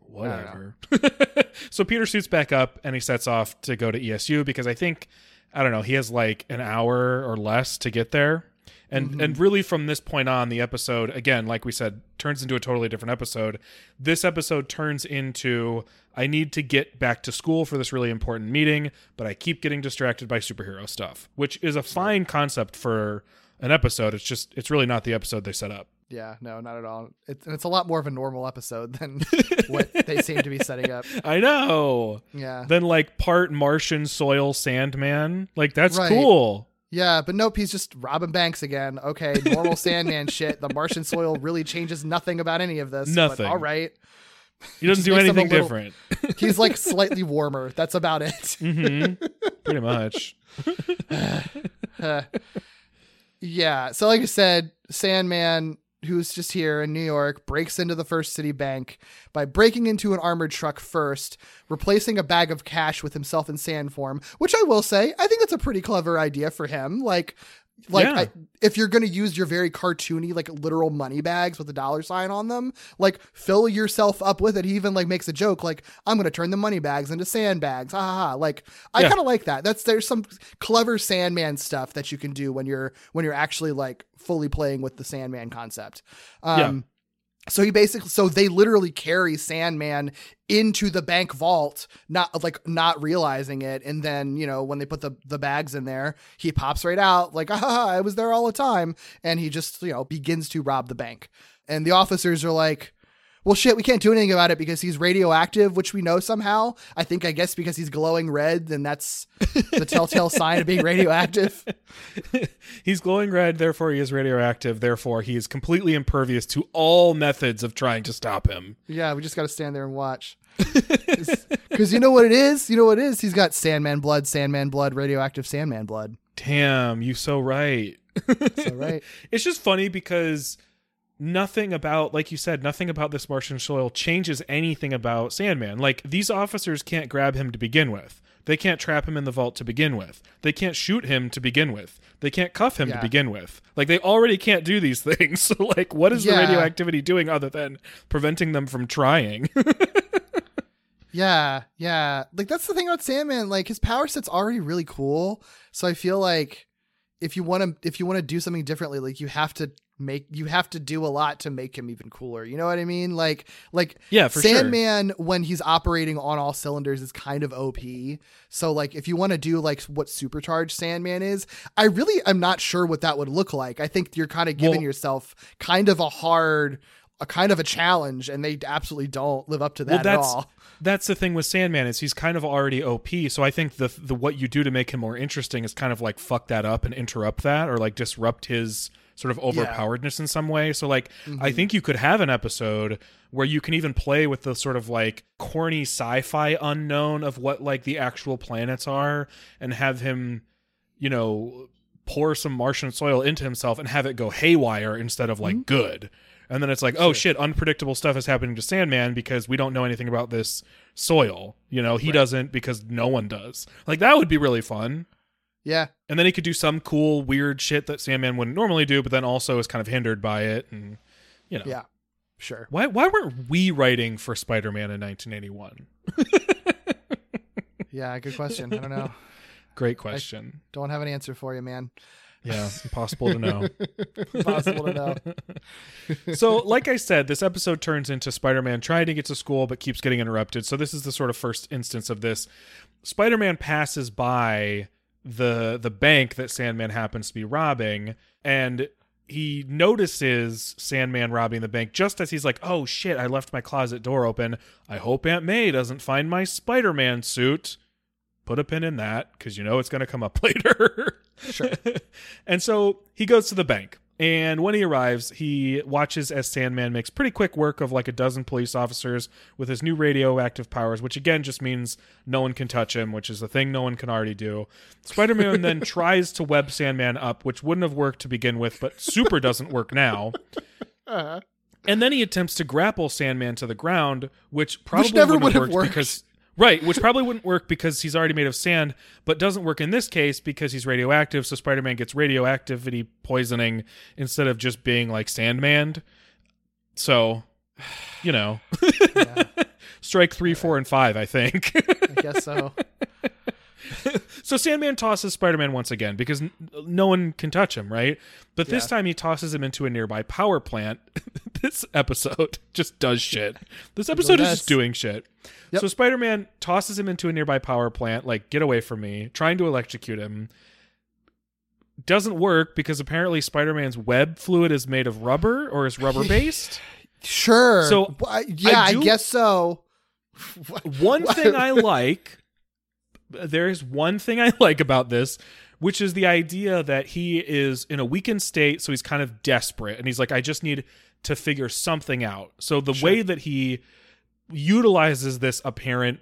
whatever. [laughs] so Peter suits back up and he sets off to go to ESU because I think I don't know, he has like an hour or less to get there. And mm-hmm. and really from this point on the episode again, like we said, turns into a totally different episode. This episode turns into I need to get back to school for this really important meeting, but I keep getting distracted by superhero stuff, which is a fine concept for an episode. It's just it's really not the episode they set up. Yeah, no, not at all. It's it's a lot more of a normal episode than [laughs] what they seem to be setting up. [laughs] I know. Yeah, Then like part Martian soil Sandman. Like that's Right. cool. Yeah, but nope, he's just robbing banks again. Okay, normal Sandman [laughs] shit. The Martian soil really changes nothing about any of this. but Nothing. all right, He doesn't do makes him a anything little- different. [laughs] he's like [laughs] slightly warmer. That's about it. hmm Pretty much. Uh, [sighs] [sighs] yeah. So, like I said, Sandman, who's just here in New York, breaks into the First City Bank by breaking into an armored truck first, replacing a bag of cash with himself in sand form. Which I will say, I think that's a pretty clever idea for him. Like. Like Yeah. I, if you're going to use your very cartoony like literal money bags with a dollar sign on them, like fill yourself up with it. He even like makes a joke like I'm going to turn the money bags into sandbags. Ha ha ha. Like I Yeah. kind of like that. That's there's some clever Sandman stuff that you can do when you're when you're actually like fully playing with the Sandman concept. Um so he basically so they literally carry Sandman into the bank vault, not like not realizing it, and then you know when they put the the bags in there, he pops right out like ah I was there all the time, and he just you know begins to rob the bank, and the officers are like. Well, shit, we can't do anything about it because he's radioactive, which we know somehow. I think, I guess, because he's glowing red, then that's the telltale [laughs] sign of being radioactive. [laughs] He's glowing red, therefore he is radioactive, therefore he is completely impervious to all methods of trying to stop him. Yeah, we just got to stand there and watch. [laughs] Because you know what it is? You know what it is? He's got Sandman blood, Sandman blood, radioactive Sandman blood. Damn, you so right. So, right? It's just funny because nothing about like you said nothing about this martian soil changes anything about sandman like these officers can't grab him to begin with they can't trap him in the vault to begin with they can't shoot him to begin with they can't cuff him Yeah. to begin with like they already can't do these [laughs] things so like what is the radioactivity doing other than preventing them from trying [laughs] Yeah, yeah. Like that's the thing about Sandman. Like his power set's already really cool. So I feel like if you want to, if you want to do something differently, like you have to make, you have to do a lot to make him even cooler. You know what I mean? Like, like Yeah, for sure. Sandman when he's operating on all cylinders is kind of OP. So like if you want to do like what supercharged Sandman is, I really am not sure what that would look like. I think you're kind of giving Well- yourself kind of a hard. A kind of a challenge, and they absolutely don't live up to that well at that's all. that's the thing with sandman is he's kind of already op so i think the the what you do to make him more interesting is kind of like fuck that up and interrupt that or like disrupt his sort of overpoweredness in some way. So like Mm-hmm. i think you could have an episode where you can even play with the sort of like corny sci-fi unknown of what like the actual planets are and have him you know pour some martian soil into himself and have it go haywire instead of Mm-hmm. like good. And then it's like oh shit unpredictable stuff is happening to sandman because we don't know anything about this soil. You know he doesn't because no one does. Like that would be really fun Yeah, and then he could do some cool weird shit that sandman wouldn't normally do but then also is kind of hindered by it and you know yeah, sure. why why weren't we writing for spider-man in 1981 [laughs] Yeah, good question. I don't know. [laughs] great question Don't have an answer for you, man. yeah impossible to know [laughs] Impossible to know. so, like I said, this episode turns into Spider Man trying to get to school but keeps getting interrupted. So, this is the sort of first instance of this. Spider Man passes by the the bank that Sandman happens to be robbing, and he notices Sandman robbing the bank just as he's like, "Oh shit! I left my closet door open. I hope Aunt May doesn't find my Spider Man suit." Put a pin in that because you know it's going to come up [laughs] later. Sure. [laughs] and so he goes to the bank. And when he arrives, he watches as Sandman makes pretty quick work of like a dozen police officers with his new radioactive powers, which again just means no one can touch him, which is a thing no one can already do. Spider Man then [laughs] tries to web Sandman up, which wouldn't have worked to begin with, but super doesn't work now. Uh-huh. And then he attempts to grapple Sandman to the ground, which probably never wouldn't would have have worked, worked. because right, which probably wouldn't work because he's already made of sand, but doesn't work in this case because he's radioactive. So Spider-Man gets radioactivity poisoning instead of just being like Sandman. So, you know, Yeah, [laughs] strike three, four, and five. I think. I guess so. [laughs] [laughs] So Sandman tosses Spider-Man once again because n- no one can touch him, right? But this Yeah. time he tosses him into a nearby power plant. [laughs] this episode [laughs] just does shit. This episode is just doing shit. Yep. So Spider-Man tosses him into a nearby power plant, like get away from me, trying to electrocute him. Doesn't work because apparently Spider-Man's web fluid is made of rubber or is rubber based. Sure. So, yeah, I I, guess so. One thing I like, there is one thing I [laughs] like about this, which is the idea that he is in a weakened state, so he's kind of desperate, and he's like, I just need to figure something out. So the way that he utilizes this apparent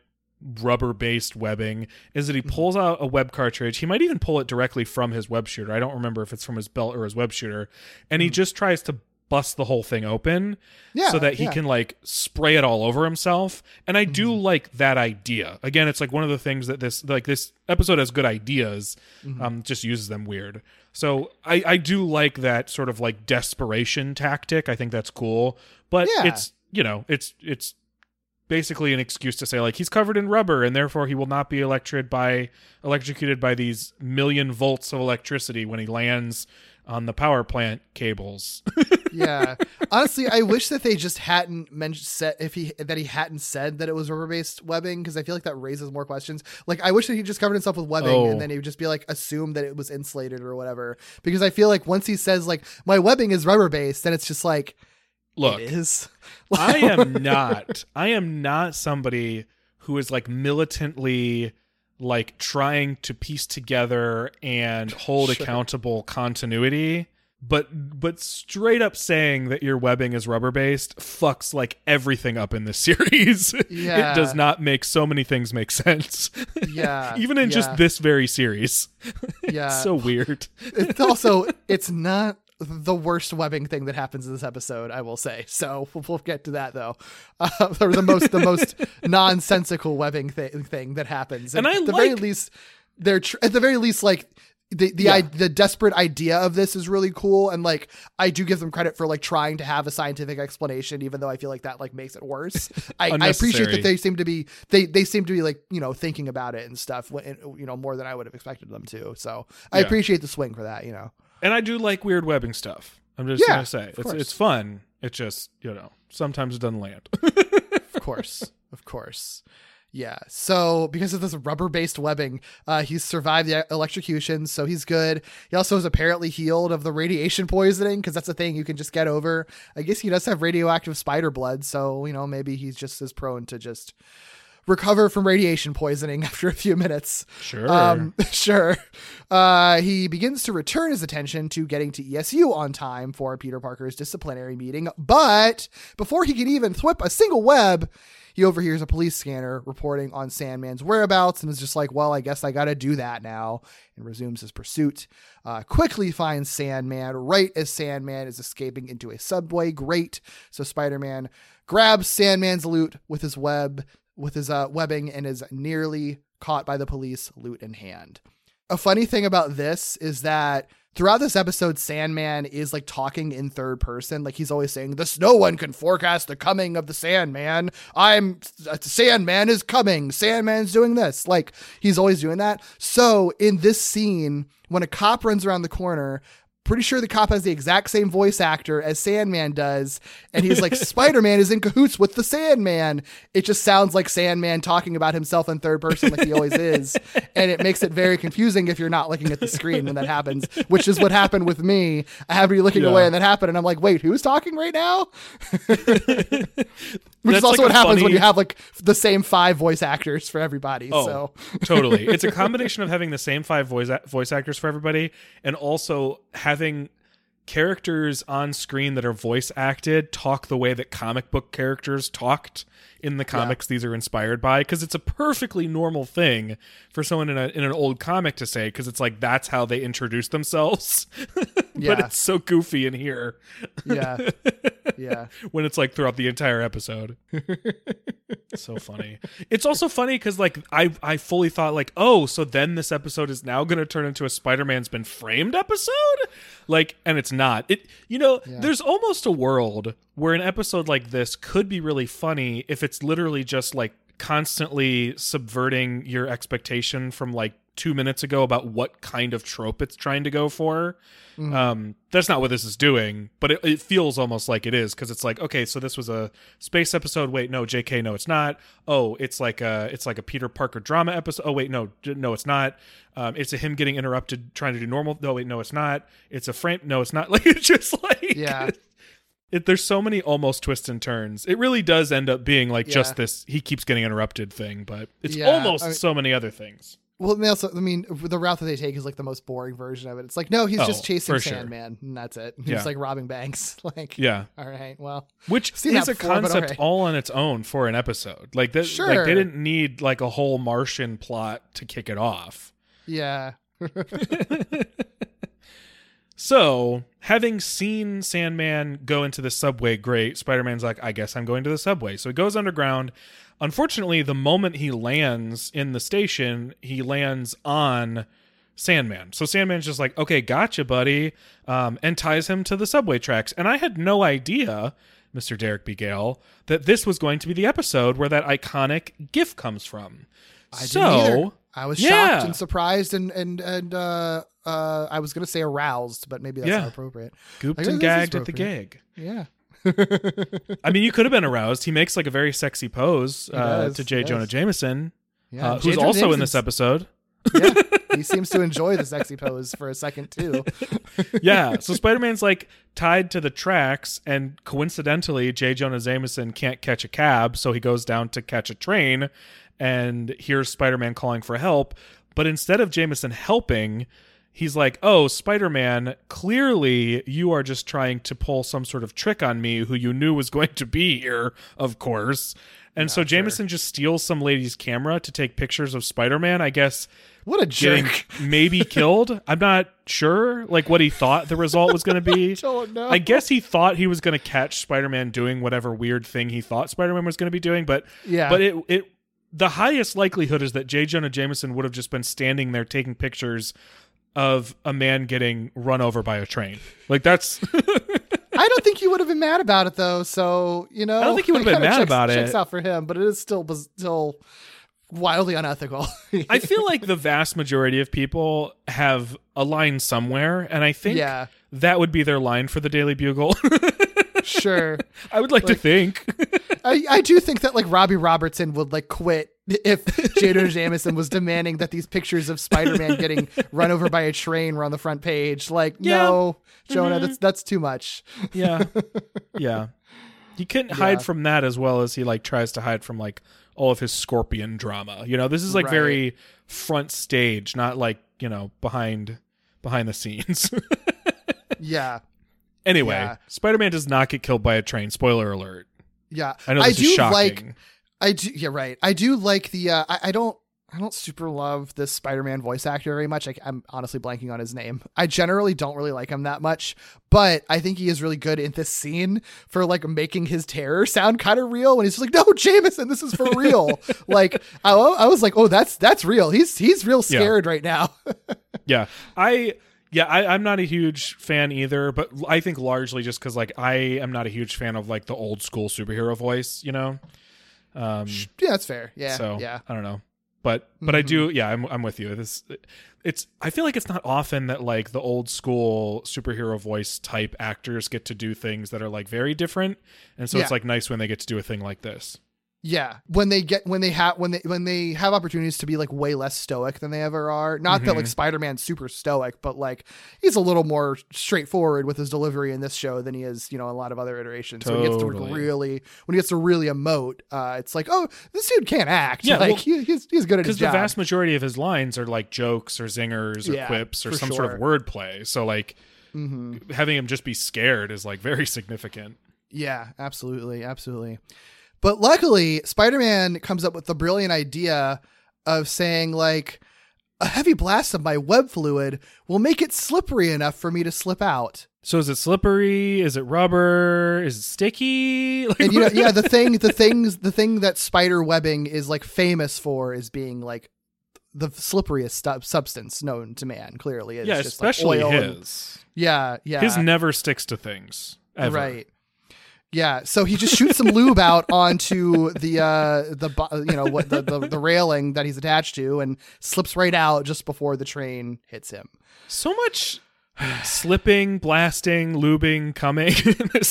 rubber based webbing is that he Mm-hmm. pulls out a web cartridge. He might even pull it directly from his web shooter. I don't remember if it's from his belt or his web shooter. And he just tries to bust the whole thing open. Yeah, so that he yeah. can like spray it all over himself. And I do Mm-hmm. like that idea. Again, it's like one of the things that this like this episode has good ideas, Mm-hmm. um, just uses them weird. So I I do like that sort of like desperation tactic. I think that's cool. But Yeah. it's you know it's it's basically an excuse to say like he's covered in rubber and therefore he will not be electrocuted by electrocuted by these million volts of electricity when he lands on the power plant cables. [laughs] yeah. Honestly, I wish that they just hadn't mentioned said if he that he hadn't said that it was rubber based webbing because I feel like that raises more questions. Like I wish that he just covered himself with webbing Oh. and then he would just be like assume that it was insulated or whatever. Because I feel like once he says like my webbing is rubber based, then it's just like Look, it is. [laughs] I am not. I am not somebody who is like militantly like trying to piece together and hold Sure. accountable continuity. But but straight up saying that your webbing is rubber based fucks like everything up in this [laughs] series. Yeah. it does not make so many things make sense. Yeah, [laughs] Even in yeah. just this very series. [laughs] Yeah. It's so weird. it's also it's not the worst webbing thing that happens in this episode i will say. So we'll, we'll get to that though. [laughs] Uh, or the most the most [laughs] nonsensical webbing thing, thing that happens. And I at the very least they're tr- at the very least like the the, I, the desperate idea of this is really cool. And like i do give them credit for like trying to have a scientific explanation even though i feel like that like makes it worse. [laughs] I, I appreciate that they seem to be they they seem to be like you know thinking about it and stuff you know more than i would have expected them to. So i Yeah. appreciate the swing for that you know And I do like weird webbing stuff. I'm just Yeah, gonna say it's course. it's fun. It just you know sometimes it doesn't land. of course, of course. Yeah. So because of this rubber-based webbing, uh, he's survived the electrocution, so he's good. He also is apparently healed of the radiation poisoning because that's a thing you can just get over. I guess he does have radioactive spider blood, so you know maybe he's just as prone to just recover from radiation poisoning [laughs] after a few minutes. Sure. Um, [laughs] sure. Uh, he begins to return his attention to getting to ESU on time for Peter Parker's disciplinary meeting. But before he can even thwip a single web, he overhears a police scanner reporting on Sandman's whereabouts and is just like, well, I guess I got to do that now, and resumes his pursuit. Uh, quickly finds Sandman right as Sandman is escaping into a subway grate. So Spider Man grabs Sandman's loot with his web, with his uh, webbing, and is nearly caught by the police, loot in hand. A funny thing about this is that throughout this episode, Sandman is like talking in third person. Like he's always saying, This no one can forecast the coming of the Sandman. I'm Sandman is coming. Sandman's doing this. Like he's always doing that. So in this scene, when a cop runs around the corner, pretty sure the cop has the exact same voice actor as Sandman does, and he's like, Spider Man is in cahoots with the Sandman. It just sounds like Sandman talking about himself in third person, like he always is, and it makes it very confusing if you're not looking at the screen when that happens, which is what happened with me. I have you looking Yeah. away, and that happened, and I'm like, wait, who's talking right now? [laughs] Which is also like what happens when you have like the same five voice actors for everybody. Oh, So totally. It's a [laughs] combination of having the same five voice voice actors for everybody, and also having characters on screen that are voice acted talk the way that comic book characters talked in the comics these are inspired by because it's a perfectly normal thing for someone in, a, in an old comic to say because it's like that's how they introduce themselves [laughs] but it's so goofy in here yeah, [laughs] yeah. when it's like throughout the entire episode. [laughs] so funny. It's also funny because like I I fully thought like oh so then this episode is now going to turn into a Spider-Man's been framed episode, like and it's not. It you know there's almost a world where an episode like this could be really funny if it's literally just like constantly subverting your expectation from like two minutes ago about what kind of trope it's trying to go for. Um, that's not what this is doing, but it, it feels almost like it is because it's like, okay, so this was a space episode. Wait, no, J.K., no, it's not. Oh, it's like a it's like a Peter Parker drama episode. Oh, wait, no, no, it's not. Um, it's a him getting interrupted trying to do normal. No, wait, no, it's not. It's a frame. No, it's not. [laughs] Like it's just like Yeah. [laughs] It, there's so many almost twists and turns. It really does end up being like Yeah. just this. He keeps getting interrupted thing, but it's Yeah, almost I mean- so many other things. Well, they also, I mean, the route that they take is like the most boring version of it. It's like, no, he's Oh, just chasing for sure. Sandman, and that's it. He's Yeah. like robbing banks. [laughs] like, Yeah. all right, well, which is that a concept all on its own for an episode. Like that, like Sure. they didn't need like a whole Martian plot to kick it off. yeah, [laughs] [laughs] So, having seen Sandman go into the subway, great. Spider Man's like, I guess I'm going to the subway. So he goes underground. Unfortunately, the moment he lands in the station, he lands on Sandman. So Sandman's just like, okay, gotcha, buddy, um, and ties him to the subway tracks. And I had no idea, Mr. Derek B. Gale, that this was going to be the episode where that iconic GIF comes from. I so. I was Yeah. shocked and surprised and and and uh uh I was gonna say aroused, but maybe that's Yeah. not appropriate. Gooped Like, and gagged at the gag. Yeah. [laughs] I mean, you could have been aroused. He makes like a very sexy pose uh, to J. he Jonah. Jameson, Yeah. uh, who's Jonah also in this episode. yeah. [laughs] He seems to enjoy the sexy pose for a second too. [laughs] yeah. So Spider Man's like tied to the tracks, and coincidentally, J. Jonah Jameson can't catch a cab, so he goes down to catch a train and here's Spider Man calling for help. But instead of Jameson helping, he's like, Oh, Spider Man, clearly you are just trying to pull some sort of trick on me who you knew was [laughs] going to be here, of course. And so Jameson just steals some lady's camera to take pictures of Spider Man, I guess What a jerk. maybe [laughs] killed. I'm not sure, like what he thought the result was going to be. [laughs] know. I guess he thought he was going to catch Spider-Man doing whatever weird thing he thought Spider-Man was going to be doing, but Yeah. but it it the highest likelihood is that J. Jonah Jameson would have just been standing there taking pictures of a man getting run over by a train. Like that's [laughs] I don't think he would have been mad about it though. So you know, I don't think he would have been mad checks- about it. Checks out for him, but it is still still wildly unethical. I feel like the vast majority of people have a line somewhere, and I think Yeah. that would be their line for the Daily Bugle. [laughs] sure. [laughs] I would like, to think. I, I do think that like Robbie Robertson would like quit if Jada Jameson was demanding that these pictures of Spider-Man getting run over by a train were on the front page. Like, Yeah. no, Jonah, Mm-hmm. that's that's too much. Yeah. [laughs] Yeah. He couldn't hide from that as well as he like tries to hide from like all of his scorpion drama. You know, this is like Right. very front stage, not like, you know, behind behind the scenes. [laughs] Yeah. Anyway, Yeah. Spider-Man does not get killed by a train. Spoiler alert. Yeah. I know this do like I do yeah, right. I do like the uh I, I don't I don't super love this Spider-Man voice actor very much. I, I'm honestly blanking on his name. I generally don't really like him that much, but I think he is really good in this scene for like making his terror sound kind of real when he's just like, "No, Jameson, this is for [laughs] real." like I, I was like, "Oh, that's that's real. He's he's real Yeah. scared right now." [laughs] Yeah. I yeah, I, I'm not a huge fan either, but I think largely just because like I am not a huge fan of like the old school superhero voice, you know. Um, yeah, that's fair. Yeah, so yeah. I don't know, but but I Mm-hmm. do. Yeah, I'm I'm with you. This it's. I feel like it's not often that like the old school superhero voice type actors get to do things that are like very different, and so it's like nice when they get to do a thing like this. Yeah, when they get when they have when they when they have opportunities to be like way less stoic than they ever are. Not that like Mm-hmm. Spider-Man's super stoic, but like he's a little more straightforward with his delivery in this show than he is, you know, a lot of other iterations. So when he gets to really when he gets to really emote, uh, it's like, oh, this dude can't act. Yeah, like well, he, he's he's good at Because the job. vast majority of his lines are like jokes or zingers or Yeah, quips or some sort of sure. wordplay. So like Mm-hmm. having him just be scared is like very significant. Yeah, absolutely, absolutely. But luckily, Spider-Man comes up with the brilliant idea of saying like a heavy blast of my web fluid will make it slippery enough for me to slip out. So is it slippery? Is it rubber? Is it sticky? [laughs] Like, And you know, yeah, the [laughs] thing, the things, the thing that spider webbing is like famous for is being like the slipperiest stu- substance known to man. Clearly, it's yeah, just like especially oil and- his. yeah, yeah, His never sticks to things. Ever. Right. Yeah, so he just shoots some lube out [laughs] onto the uh the you know what the, the the railing that he's attached to and slips right out just before the train hits him. So much slipping, blasting, lubing, coming. [laughs]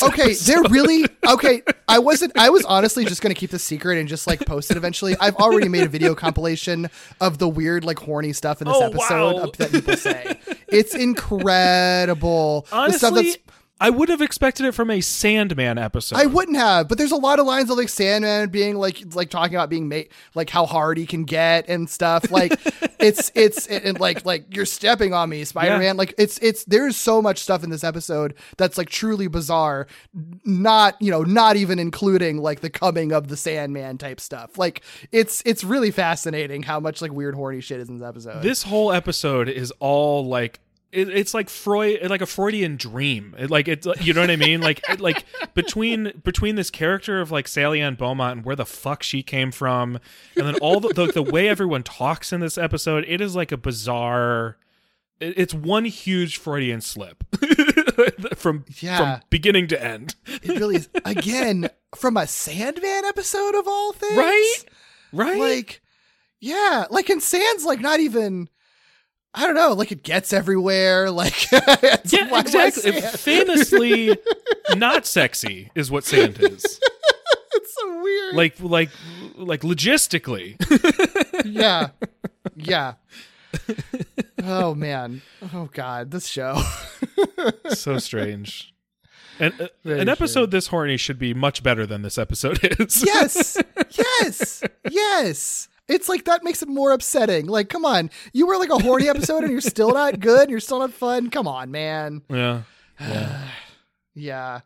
Okay, episode. they're really okay. [laughs] I wasn't. I was honestly just gonna keep the secret and just like post it eventually. I've already made a video compilation of the weird like horny stuff in this Oh, episode wow. that people say. It's incredible. the stuff Honestly, that's I would have expected it from a Sandman episode. I wouldn't have, but there's a lot of lines of like Sandman being like like talking about being made like how hard he can get and stuff. Like [laughs] it's it's and like like you're stepping on me, Spider Man. Yeah. Like it's it's there's so much stuff in this episode that's like truly bizarre. Not you know not even including like the coming of the Sandman type stuff. Like it's it's really fascinating how much like weird horny shit is in this episode. This whole episode is all like it, it's like Freud, like a Freudian dream. It, like it's, you know what I mean? Like, it, like [laughs] between between this character of like Sally Ann Beaumont and where the fuck she came from, and then all the the, the way everyone talks in this episode, it is like a bizarre. it- It's one huge Freudian slip [laughs] from Yeah. from beginning to end, it really is [laughs] again from a Sandman episode of all things, right? Right? like Yeah, like in Sand's like not even. I don't know, like it gets everywhere. [laughs] Like [laughs] it's Yeah, like, why- why exactly. Famously [laughs] not sexy is what sand is. it's so weird. Like like like logistically. yeah, yeah. oh man. Oh god, this show. so strange. And uh, an episode this horny should be much better than this episode is. yes, yes, yes. It's like that makes it more upsetting. Like, come on, you were like a horny [laughs] episode and you're still not good. You're still not fun. Come on, man. [sighs] yeah. [sighs] Yeah.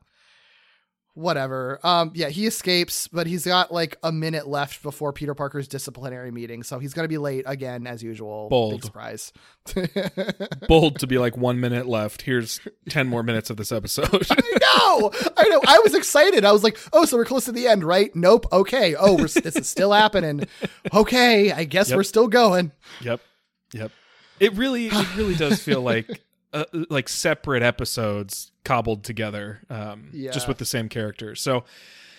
Whatever. Um, yeah, he escapes, but he's got like a minute left before Peter Parker's disciplinary meeting, so he's gonna be late again as usual. Bold. Big surprise. Bold to be [laughs] like one minute left. Here's ten more minutes of this episode. No, I know. I was excited. I was like, "Oh, so we're close to the end, right?" Nope. Okay. Oh, we're, this is still happening. Okay, I guess Yep. we're still going. Yep. Yep. It really it really does feel like [sighs] uh, like separate episodes cobbled together um Yeah. just with the same characters. So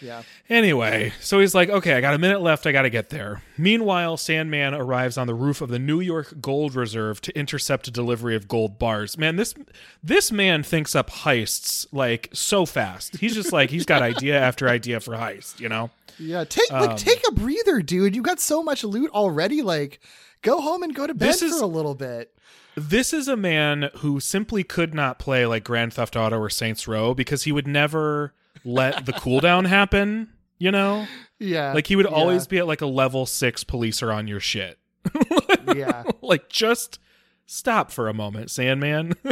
Yeah. anyway, so he's like, "Okay, I got a minute left. I got to get there." Meanwhile, Sandman arrives on the roof of the New York Gold Reserve to intercept a delivery of gold bars. Man, this this man thinks up heists like so fast. He's just like he's got [laughs] idea after idea for heist, you know? Yeah. Take Um, like take a breather, dude. You got so much loot already. Like, go home and go to bed This for is- a little bit. This is a man who simply could not play like Grand Theft Auto or Saints Row because he would never let the cooldown happen, you know? Yeah. Like he would yeah, always be at like a level 6 police are on your shit. [laughs] Yeah. like just stop for a moment, Sandman. [laughs]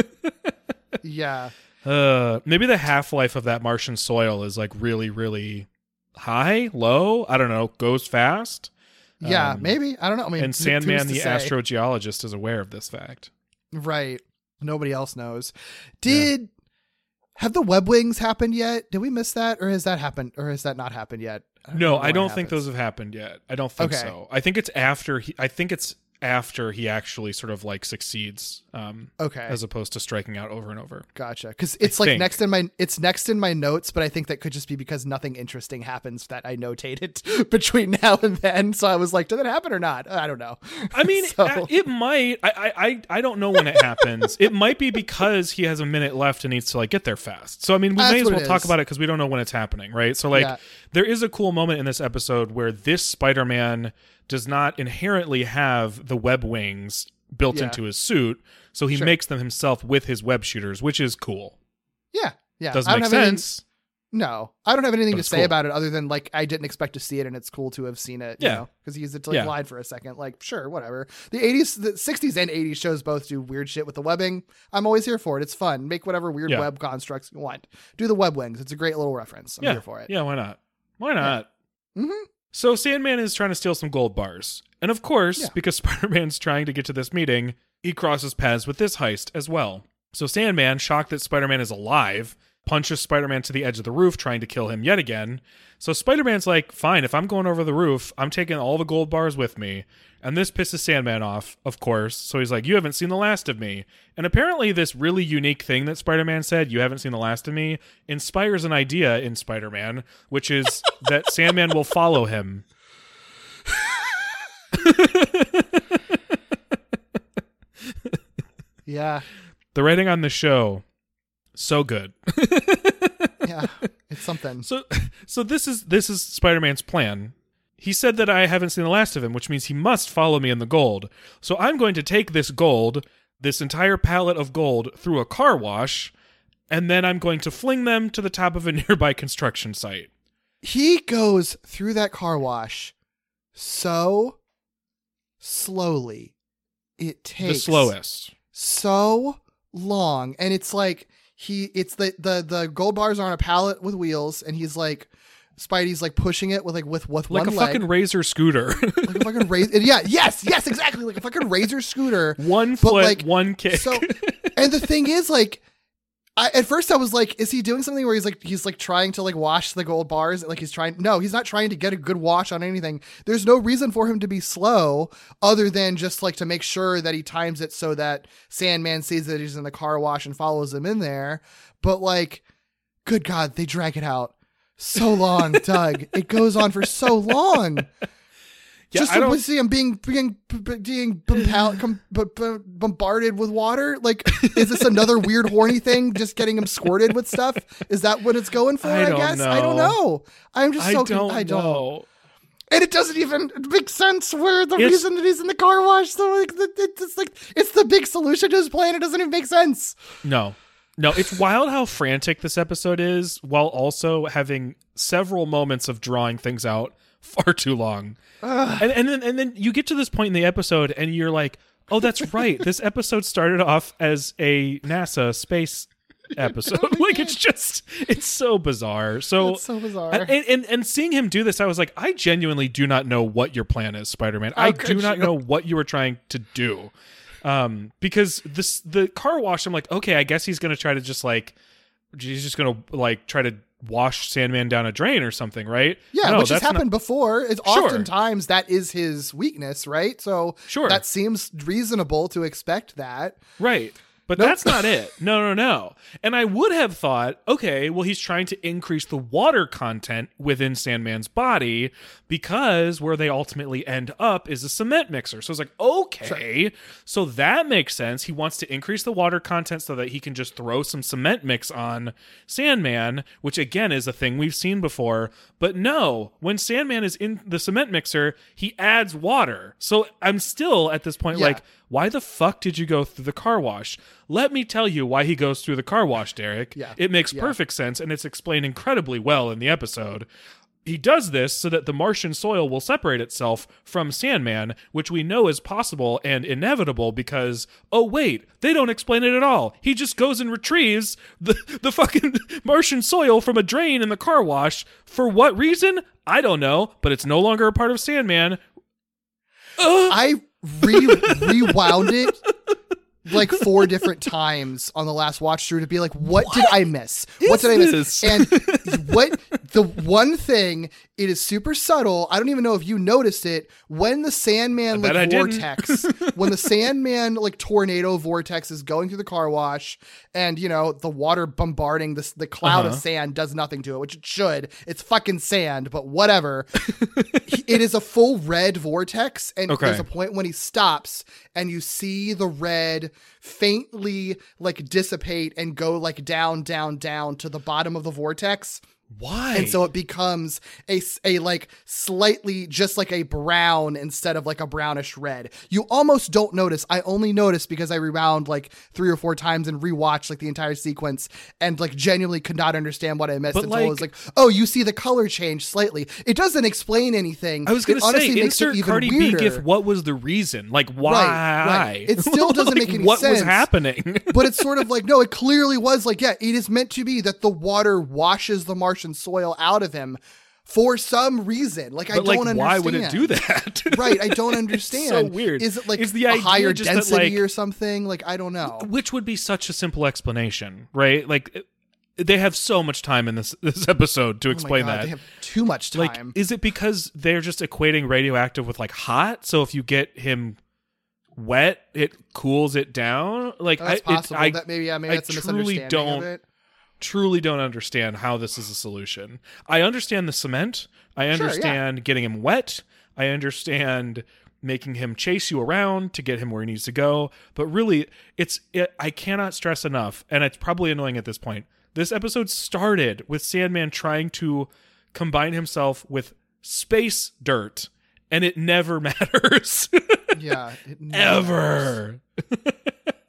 Yeah. uh maybe the half-life of that Martian soil is like really really high, low, I don't know, goes fast. Yeah. Um, maybe. I don't know. I mean, and Sandman the astrogeologist is aware of this fact. Right. Nobody else knows. Did have the web wings happened yet? Did we miss that, or has that happened, or has that not happened yet? don't No, I don't think happens. those have happened yet. I don't think Okay. so. I think it's after he I think it's after he actually sort of like succeeds um Okay, as opposed to striking out over and over. gotcha. Because it's like think. next in my it's next in my notes, but I think that could just be because nothing interesting happens that I notated [laughs] between now and then. So I was like, did it happen or not? I don't know. I mean, [laughs] So- uh, it might. I, I, I, I don't know when it happens. it might be because he has a minute left and needs to like get there fast. So I mean, we That's may as well talk about it because we don't know when it's happening, right? So like, Yeah. there is a cool moment in this episode where this Spider-Man does not inherently have the web wings built Yeah. into his suit, so he Sure. makes them himself with his web shooters, which is cool. yeah, yeah. Doesn't make anything- sense. No, I don't have anything to say cool. about it other than like I didn't expect to see it, and it's cool to have seen it. Yeah. because he used it to like Yeah. glide for a second. Like, sure, whatever. The '80s, the '60s, and '80s shows both do weird shit with the webbing. I'm always here for it. It's fun. Make whatever weird Yeah. web constructs you want. Do the web wings. It's a great little reference. I'm yeah, here for it. Yeah, why not? Why not? Mhm. So Sandman is trying to steal some gold bars. And of course, Yeah. because [laughs] Spider-Man's trying to get to this meeting, he crosses paths with this heist as well. So Sandman, shocked that Spider-Man is alive, punches Spider-Man to the edge of the roof, trying to kill him yet again. So Spider-Man's like, fine, if I'm going over the roof, I'm taking all the gold bars with me. And this pisses Sandman off, of course. So he's like, you haven't seen the last of me. And apparently this really unique thing that Spider-Man said, you haven't seen the last of me, inspires an idea in Spider-Man, which is [laughs] that Sandman will follow him [laughs] Yeah, The writing on the show, so good. yeah. it's something. [laughs] So, so this is this is Spider-Man's plan. He said that I haven't seen the last of him, which means he must follow me in the gold. So I'm going to take this gold, this entire pallet of gold, through a car wash, and then I'm going to fling them to the top of a [laughs] nearby construction site. He goes through that car wash so slowly. It takes the slowest. so long and it's like he it's the the the gold bars are on a pallet with wheels and he's like Spidey's like pushing it with like with with Like one a leg fucking razor scooter. [laughs] like a fucking razor yeah yes yes exactly like a fucking razor scooter [laughs] one foot, like, one kick. so [laughs] and the thing is like I, at first I was like, is he doing something where he's like he's like trying to like wash the gold bars? Like he's trying no, he's not trying to get a good wash on anything. There's no reason for him to be slow other than just like to make sure that he times it so that Sandman sees that he's in the car wash and follows him in there. But like, good God, they drag it out so long, Doug. It goes on for so long. Yeah, just to see him being being being compel, com, b- b- bombarded with water. Like, is this another weird horny thing? Just getting him squirted with stuff? Is that what it's going for? I I, guess I don't know. know. I'm just I so don't con- I don't. know. And it doesn't even make sense where the It's- reason that he's in the car wash. So like, it's like it's the big solution to his plan. It doesn't even make sense. No. No, it's wild how frantic this episode is while also having several moments of drawing things out far too long. And and then and then you get to this point in the episode and you're like, "Oh, that's [laughs] right. This episode started off as a NASA space episode." [laughs] Oh, like it's just it's so bizarre. So It's so bizarre. And, and and seeing him do this, I was like, I genuinely do not know what your plan is, Spider-Man. Oh, I do not you? know what you were trying to do um because this the car wash i'm like okay i guess he's gonna try to just like he's just gonna like try to wash sandman down a drain or something right Yeah, No, which has that's not- happened before. It's Sure. oftentimes that is his weakness, right? So Sure. that seems reasonable to expect that. right but Nope. that's not it. No no no. And i would have thought okay well he's trying to increase the water content within sandman's body because where they ultimately end up is a cement mixer. So it's like okay so that makes sense. He wants to increase the water content so that he can just throw some cement mix on sandman which again is a thing we've seen before. But no when sandman is in the cement mixer he adds water. So i'm still at this point Yeah. like why the fuck did you go through the car wash? Let me tell you why he goes through the car wash, Derek. Yeah. It makes Yeah. perfect sense and it's explained incredibly well in the episode. He does this so that the Martian soil will separate itself from Sandman, which we know is possible and inevitable because, oh, wait, they don't explain it at all. He just goes and retrieves the, the fucking [laughs] Martian soil from a drain in the car wash. For what reason? I don't know, but it's no longer a part of Sandman. I re- rewound it like four different times on the last watch through to be like, what, did I miss? What did I miss? this? And what the one thing it is super subtle. I don't even know if you noticed it when the Sandman like vortex, [laughs] when the Sandman like tornado vortex is going through the car wash, and you know the water bombarding the the cloud Uh-huh. of sand does nothing to it, which it should. It's fucking sand, but whatever. it is a full red vortex, and Okay. there's a point when he stops, and you see the red faintly like dissipate and go like down, down, down to the bottom of the vortex. Why? And so it becomes a, a like slightly just like a brown instead of like a brownish red. You almost don't notice. I only noticed because I rewound like three or four times and rewatched like the entire sequence and like genuinely could not understand what I missed But, until I was like- like, oh, you see the color change slightly. It doesn't explain anything. I was going It to honestly say, makes it insert even Cardi weirder. B gif. What was the reason? Like, why? right. It still [laughs] doesn't Like, make any sense. what was happening? but it's sort of like no it clearly was like yeah it is meant to be that the water washes the martian soil out of him for some reason like i don't like, understand why would it do that? [laughs] right i don't [laughs] understand so weird. is it like Is the a higher just that, density like- or something like i don't know Which would be such a simple explanation, right? Like, they have so much time in this this episode to Oh explain God, that. they have too much like, time is it because they're just equating radioactive with like hot? So if you get him wet, it cools it down. Like, that's I, it- I that maybe yeah maybe I that's a truly misunderstanding don't- of it truly don't understand how this is a solution. I understand the cement. I yeah. understand getting him wet. I understand making him chase you around to get him where he needs to go. But really, it's it, I cannot stress enough, and it's probably annoying at this point. This episode started with Sandman trying to combine himself with space dirt, and it never [laughs] matters. yeah it never Ever. [laughs]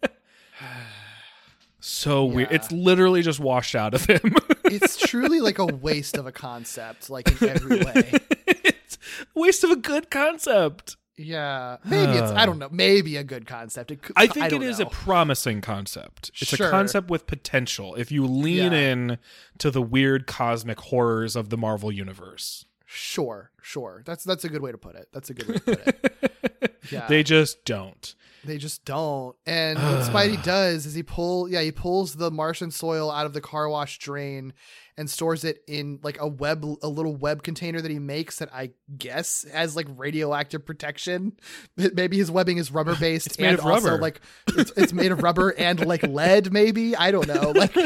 so weird. It's literally just washed out of him. [laughs] it's truly like a waste of a concept like in every way [laughs] it's waste of a good concept. yeah maybe it's i don't know maybe a good concept it could, I think don't it is know. a promising concept. It's a concept with potential if you lean Yeah. in to the weird cosmic horrors of the Marvel universe. Sure, sure. That's that's a good way to put it. That's a good way to put it. [laughs] Yeah, They just don't. they just don't. And what [sighs] Spidey does is he pull yeah he pulls the Martian soil out of the car wash drain and stores it in like a web a little web container that he makes that I guess has like radioactive protection. [laughs] Maybe his webbing is rubber [laughs] based It's made and of also rubber. like it's, it's made of rubber and like lead. Maybe I don't know. [laughs] Like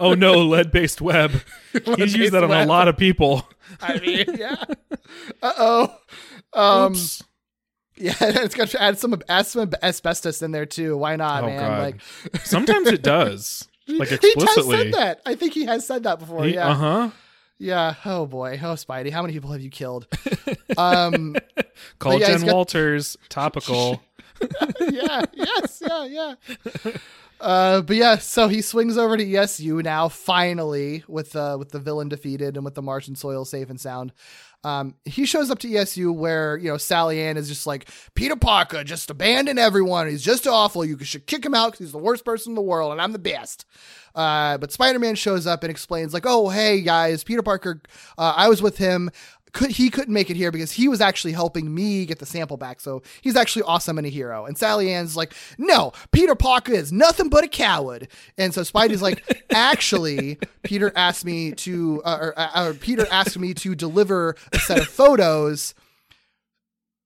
Oh no, lead based web. He's used that on a lot of people. I mean, yeah. Uh oh. Um, Oops. Yeah, [laughs] it's got to add some add some asbestos in there too. Why not, Oh, man? God. Like [laughs] Sometimes it does. [laughs] Like he has said that. I think he has said that before. yeah. Uh huh. Yeah. Oh boy. Oh Spidey. How many people have you killed? um. Call yeah, Jen got- Walters. Topical. yeah. Yes. Yeah. Yeah. Uh, but yeah, so he swings over to ESU now, finally, with uh, with the villain defeated and with the Martian soil safe and sound. Um, he shows up to ESU where you know Sally Ann is just like Peter Parker just abandoned everyone. He's just awful. You should kick him out because he's the worst person in the world, and I'm the best. Uh, but Spider Man shows up and explains like, "Oh, hey guys, Peter Parker. Uh, I was with him. Could he couldn't make it here because he was actually helping me get the sample back. So he's actually awesome and a hero." And Sally Ann's like, "No, Peter Parker is nothing but a coward." And so Spidey's like, [laughs] "Actually, Peter asked me to, uh, or, uh, or Peter asked me to deliver a set of photos."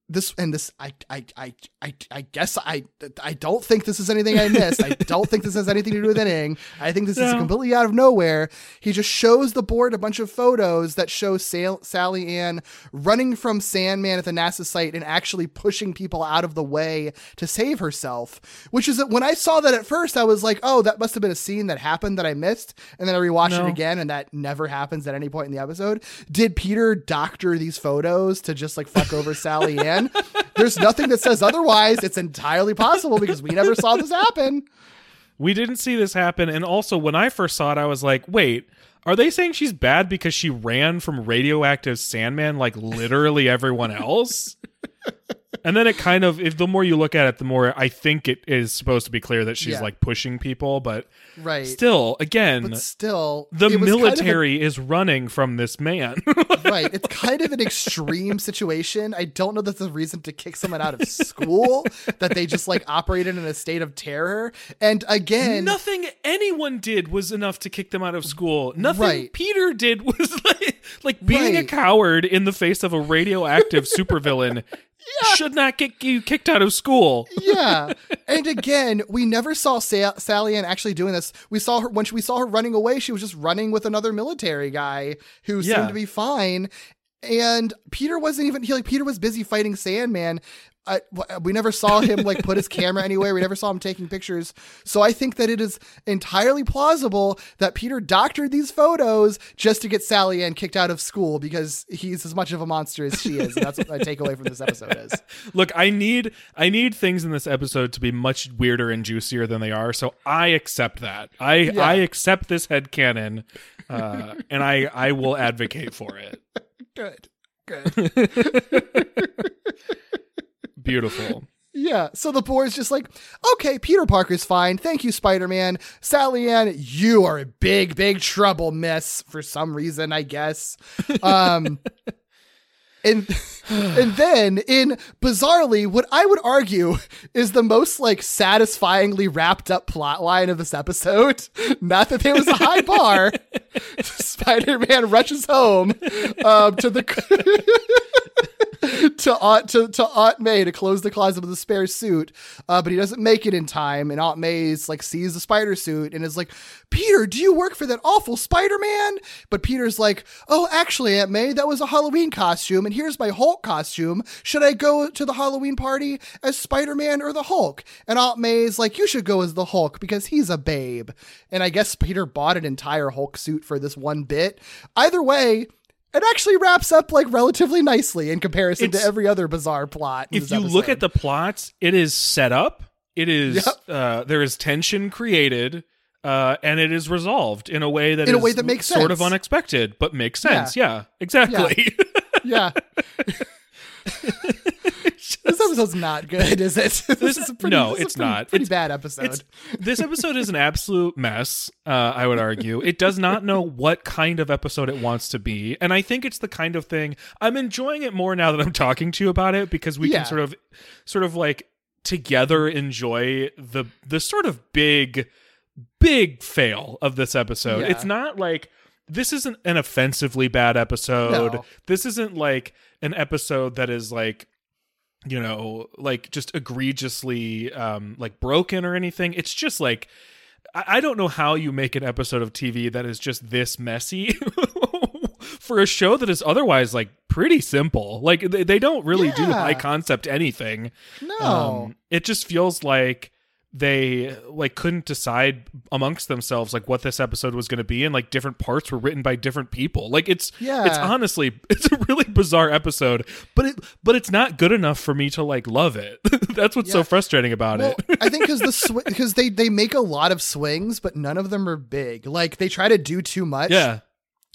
This and this I, I I I I guess I I don't think this is anything I missed. I don't think this has anything to do with anything. I think this is completely out of nowhere. He just shows the board a bunch of photos that show Sal- Sally Ann running from Sandman at the NASA site and actually pushing people out of the way to save herself. Which is that when I saw that at first, I was like, oh, that must have been a scene that happened that I missed. And then I rewatched No. it again, and that never happens at any point in the episode. Did Peter doctor these photos to just like fuck over Sally Ann? [laughs] There's nothing that says otherwise. It's entirely possible because we never saw this happen. We didn't see this happen. And also, when I first saw it, I was like, wait, are they saying she's bad because she ran from radioactive Sandman like literally everyone else? And then it kind of, if the more you look at it, the more I think it is supposed to be clear that she's Yeah. like pushing people. But Right. still, again, but still, the it was kind of a- military is running from this man. [laughs] right. It's kind of an extreme situation. I don't know that's a reason to kick someone out of school, that they just like operated in a state of terror. And again, Nothing anyone did was enough to kick them out of school. Nothing Right. Peter did was [laughs] like, like being a coward in the face of a radioactive supervillain should not get you kicked out of school. yeah. [laughs] And again, we never saw Sa- Sally Ann actually doing this. We saw her when she, we saw her running away. She was just running with another military guy who Yeah. seemed to be fine. And Peter wasn't even he like Peter was busy fighting Sandman. I, we never saw him like put his [laughs] camera anywhere. We never saw him taking pictures. So I think that it is entirely plausible that Peter doctored these photos just to get Sally Ann kicked out of school because he's as much of a monster as she is. And that's what my takeaway from this episode is. [laughs] Look, I need I need things in this episode to be much weirder and juicier than they are, so I accept that. I Yeah. I accept this headcanon, uh, and I I will advocate for it. [laughs] Good. Good. [laughs] Beautiful. Yeah. So the board's just like, okay, Peter Parker's fine. Thank you, Spider Man. Sally Ann, you are in big, big trouble, miss, for some reason, I guess. Um, [laughs] and [sighs] and then in bizarrely, what I would argue is the most like satisfyingly wrapped up plot line of this episode. [laughs] Not that there was a high bar. [laughs] Spider Man rushes home um, to the [laughs] to Aunt to, to Aunt May to close the closet with a spare suit, uh, but he doesn't make it in time. And Aunt May's like sees the spider suit and is like, "Peter, do you work for that awful Spider Man?" But Peter's like, "Oh, actually, Aunt May, that was a Halloween costume, and here's my Hulk costume. Should I go to the Halloween party as Spider Man or the Hulk?" And Aunt May's like, "You should go as the Hulk because he's a babe." And I guess Peter bought an entire Hulk suit for this one bit. Either way. It actually wraps up like relatively nicely in comparison It's- to every other bizarre plot. if you look at the plots, it is set up. It is Yep. uh, there is tension created, uh, and it is resolved in a way that In a way that makes sort of unexpected, but makes sense. Yeah, exactly. yeah, [laughs] [laughs] this episode's not good, is it? [laughs] this is a pretty, no, this is it's pretty- not. Pretty It's- bad episode. This episode is an absolute mess. Uh, I would argue it does not know what kind of episode it wants to be, and I think it's the kind of thing I'm enjoying it more now that I'm talking to you about it because we Yeah. can sort of, sort of like together enjoy the the sort of big, big fail of this episode. Yeah. It's not like this isn't an offensively bad episode. No. This isn't like an episode that is like you know like just egregiously um like broken or anything it's just like I, I don't know how you make an episode of tv that is just this messy [laughs] for a show that is otherwise like pretty simple. Like they, they don't really do high concept anything. No. Um, it just feels like they like couldn't decide amongst themselves like what this episode was going to be and like different parts were written by different people like it's Yeah. it's honestly [laughs] it's a really bizarre episode but it but it's not good enough for me to like love it [laughs] that's what's so frustrating about Well, it [laughs] I think because the sw- because they they make a lot of swings, but none of them are big. Like they try to do too much. yeah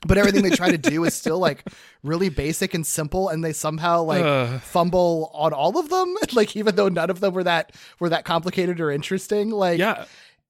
but everything they try to do is still [laughs] like really basic and simple and they somehow like Ugh. fumble on all of them [laughs] like even though none of them were that were that complicated or interesting like yeah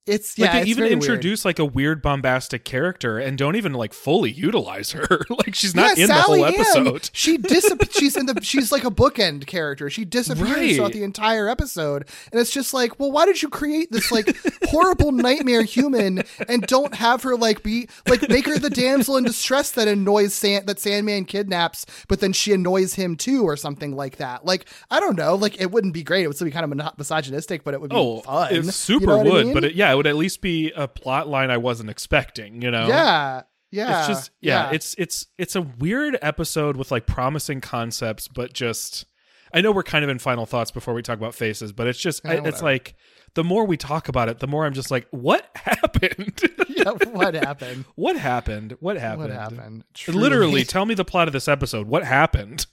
it's like yeah they it's even very weird. introduce like a weird bombastic character and don't even like fully utilize her [laughs] like she's not yeah, in Sally the whole Ann, episode she disap- [laughs] she's in the she's like a bookend character. She disappears Right. throughout the entire episode. And it's just like, well, why did you create this like horrible nightmare human and don't have her like be like make her the damsel in distress that annoys San- that Sandman kidnaps, but then she annoys him too or something like that. Like, I don't know, like it wouldn't be great. It would still be kind of misogynistic, but it would be Oh, fun. it You super know what I would, mean? but it, yeah, it would at least be a plot line I wasn't expecting. You know, yeah. Yeah. it's just yeah, it's it's it's a weird episode with like promising concepts, but just I know we're kind of in final thoughts before we talk about faces, but it's just Yeah, I, it's like the more we talk about it, the more I'm just like, what [laughs] happened? [laughs] yeah, [laughs] what happened? what happened? What happened? What happened? Literally, tell me the plot of this episode. What happened?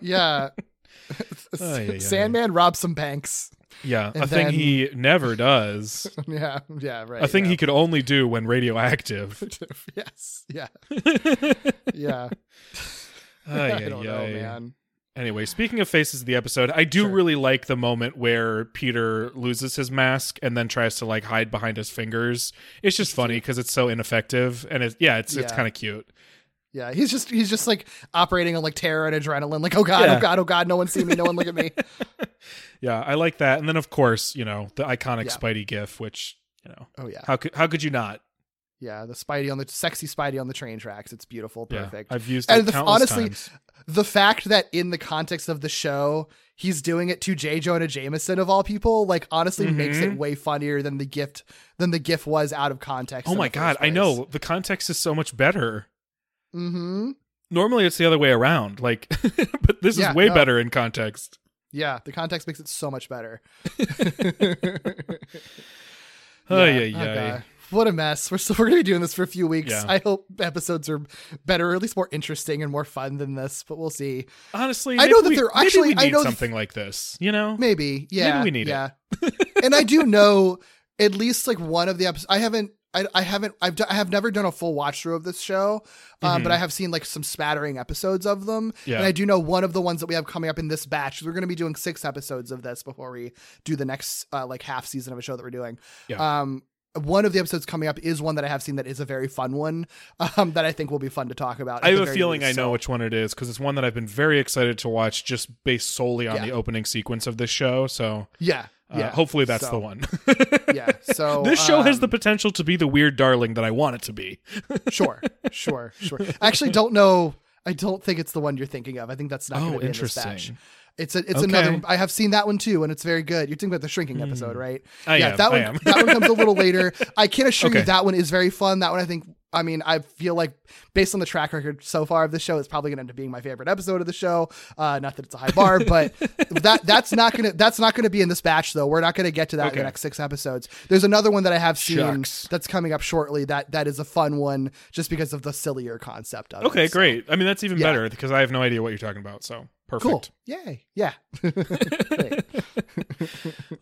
Yeah. Ay, ay, ay. Sandman robs some banks. Yeah, a And thing he never does. [laughs] Yeah, yeah, right. A thing yeah. he could only do when radioactive. [laughs] yes, yeah, [laughs] yeah. Ay, I don't know, ay. man. Anyway, speaking of faces of the episode, I do Sure. really like the moment where Peter loses his mask and then tries to like hide behind his fingers. It's just funny because it's so ineffective, and it, yeah, it's it's kind of cute. Yeah, he's just he's just like operating on like terror and adrenaline. Like, oh god, Yeah. oh god, oh god, no one see me, no one look at me. [laughs] Yeah, I like that. And then of course, you know, the iconic Yeah. Spidey gif, which you know, Oh yeah, how could how could you not? yeah. The Spidey on the sexy Spidey on the train tracks. It's beautiful, Yeah, perfect. I've used it and the, honestly, times. the fact that in the context of the show, he's doing it to J. Jonah Jameson of all people, like honestly makes Mhm. it way funnier than the gift than the gif was out of context. Oh my god, I know the context is so much better. Mm-hmm. Normally, it's the other way around. Like, [laughs] but this Yeah, is way no. better in context. Yeah, the context makes it so much better. [laughs] [laughs] Oh yeah, yeah. God. What a mess. We're still we're gonna be doing this for a few weeks. Yeah. I hope episodes are better, or at least more interesting and more fun than this. But we'll see. Honestly, I know that we- they're maybe actually- we I need know th- something like this. You know, Maybe, yeah, maybe we need it. yeah. and I do know at least like one of the episodes. I haven't. I, I haven't. I've. I have never done a full watch through of this show, um, Mhm. but I have seen like some spattering episodes of them. Yeah. And I do know one of the ones that we have coming up in this batch. We're going to be doing six episodes of this before we do the next uh, like half season of a show that we're doing. Yeah. Um, one of the episodes coming up is one that I have seen that is a very fun one. Um, that I think will be fun to talk about. I have a feeling least. I know So- which one it is because it's one that I've been very excited to watch, just based solely on Yeah. the opening sequence of this show. So, Yeah. uh, Yeah. hopefully that's So, the one. [laughs] yeah. So [laughs] this show has the um, potential to be the weird darling that I want it to be. [laughs] sure, sure, sure. I actually don't know. I don't think it's the one you're thinking of. I think that's not going Oh, to be in interesting. It's a, it's Okay. another. I have seen that one too, and it's very good. You're thinking about the shrinking episode, right? I yeah, am, that one. that one comes a little [laughs] later. I can assure you that one is very fun. That one, I think. I mean, I feel like based on the track record so far of the show, it's probably going to end up being my favorite episode of the show. Uh, not that it's a high bar, [laughs] but that that's not gonna that's not gonna be in this batch though. We're not gonna get to that in the next six episodes. There's another one that I have seen Shucks. that's coming up shortly. That that is a fun one just because of the sillier concept of it. Okay, So, great. I mean, that's even Yeah. better because I have no idea what you're talking about. So perfect. Cool. Yay. Yeah. [laughs] [laughs]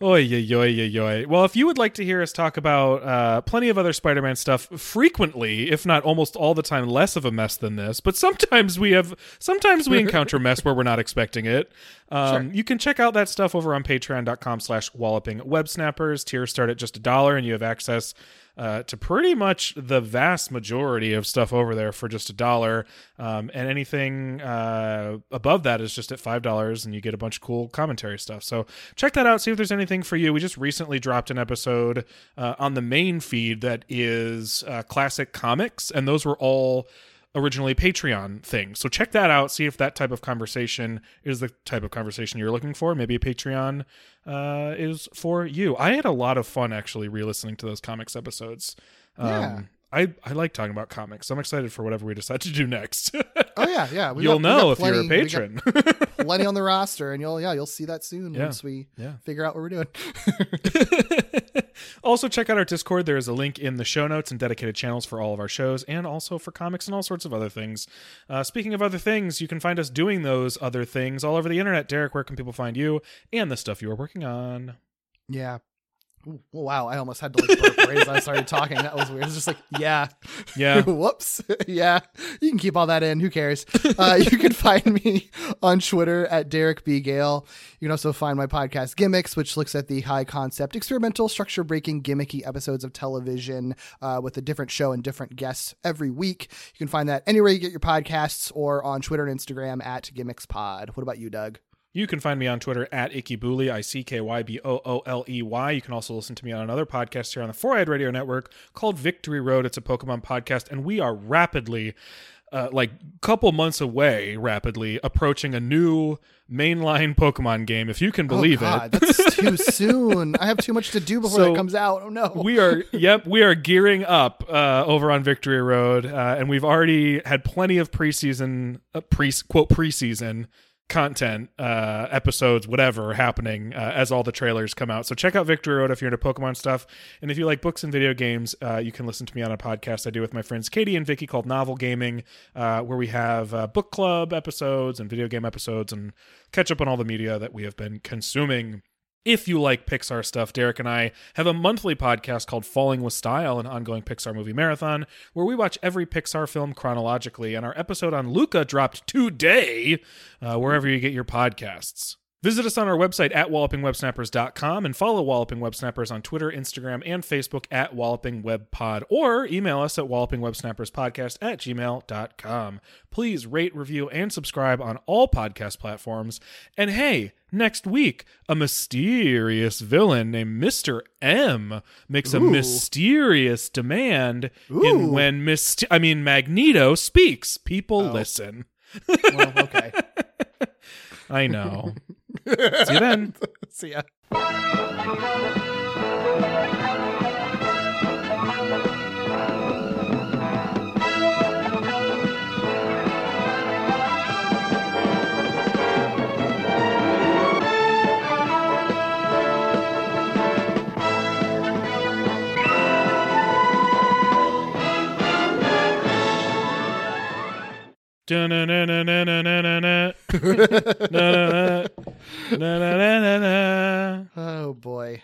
Oy, yoy, yoy, yoy. Well, if you would like to hear us talk about uh, plenty of other Spider-Man stuff frequently, if not almost all the time, less of a mess than this, but sometimes we have, sometimes we encounter mess where we're not expecting it. [laughs] Um, You can check out that stuff over on patreon.com slash walloping web snappers. Tiers start at just a dollar and you have access uh, to pretty much the vast majority of stuff over there for just a dollar. Um, and anything uh, above that is just at $5 and you get a bunch of cool commentary stuff. So check that out. See if there's anything for you. We just recently dropped an episode uh, on the main feed that is uh, classic comics, and those were all originally Patreon thing. So check that out. See if that type of conversation is the type of conversation you're looking for. Maybe a Patreon uh, is for you. I had a lot of fun actually re-listening to those comics episodes. Um, Yeah. I I like talking about comics. So I'm excited for whatever we decide to do next. [laughs] Oh yeah, yeah. we You'll got know if plenty- you're a patron. plenty on the [laughs] roster, and you'll yeah you'll see that soon Yeah. once we Yeah. figure out what we're doing. [laughs] also, check out our Discord. There is a link in the show notes and dedicated channels for all of our shows and also for comics and all sorts of other things. Uh, speaking of other things, you can find us doing those other things all over the internet. Derek, where can people find you and the stuff you are working on? yeah. Ooh, oh, wow, I almost had to like burp right as I started talking. That was weird. It's just like, yeah, Yeah. [laughs] Whoops. [laughs] yeah. You can keep all that in. Who cares? Uh, [laughs] you can find me on Twitter at Derek B. Gale. You can also find my podcast Gimmicks, which looks at the high concept, experimental, structure breaking, gimmicky episodes of television uh, with a different show and different guests every week. You can find that anywhere you get your podcasts or on Twitter and Instagram at Gimmicks Pod. What about you, Doug? You can find me on Twitter at Icky Booley, I C K Y B O O L E Y. You can also listen to me on another podcast here on the Four Eyed Radio Network called Victory Road. It's a Pokemon podcast, and we are rapidly, uh, like, couple months away, rapidly approaching a new mainline Pokemon game, if you can believe oh, God, it. That's [laughs] too soon. I have too much to do before So, that comes out. Oh, no. we are yep we are gearing up uh, over on victory road uh, and we've already had plenty of preseason uh, pre quote preseason content uh episodes whatever happening uh, as all the trailers come out. So check out victory road if you're into pokemon stuff. And if you like books and video games uh, you can listen to me on a podcast i do with my friends katie and vicky called novel gaming uh, where we have uh, book club episodes and video game episodes and catch up on all the media that we have been consuming if you like Pixar stuff, Derek and I have a monthly podcast called Falling with Style, an ongoing Pixar movie marathon, where we watch every Pixar film chronologically. And our episode on Luca dropped today, uh, wherever you get your podcasts. Visit us on our website at wallopingwebsnappers.com and follow Walloping Web Snappers on Twitter, Instagram, and Facebook at Walloping Web Pod, or email us at wallopingwebsnapperspodcast at gmail.com. Please rate, review, and subscribe on all podcast platforms. And hey, next week, a mysterious villain named Mr. M makes a mysterious demand Ooh. in when Myst- I mean Magneto speaks. People Oh. listen. well, okay. [laughs] I know. [laughs] See you then. [laughs] See ya. Oh boy.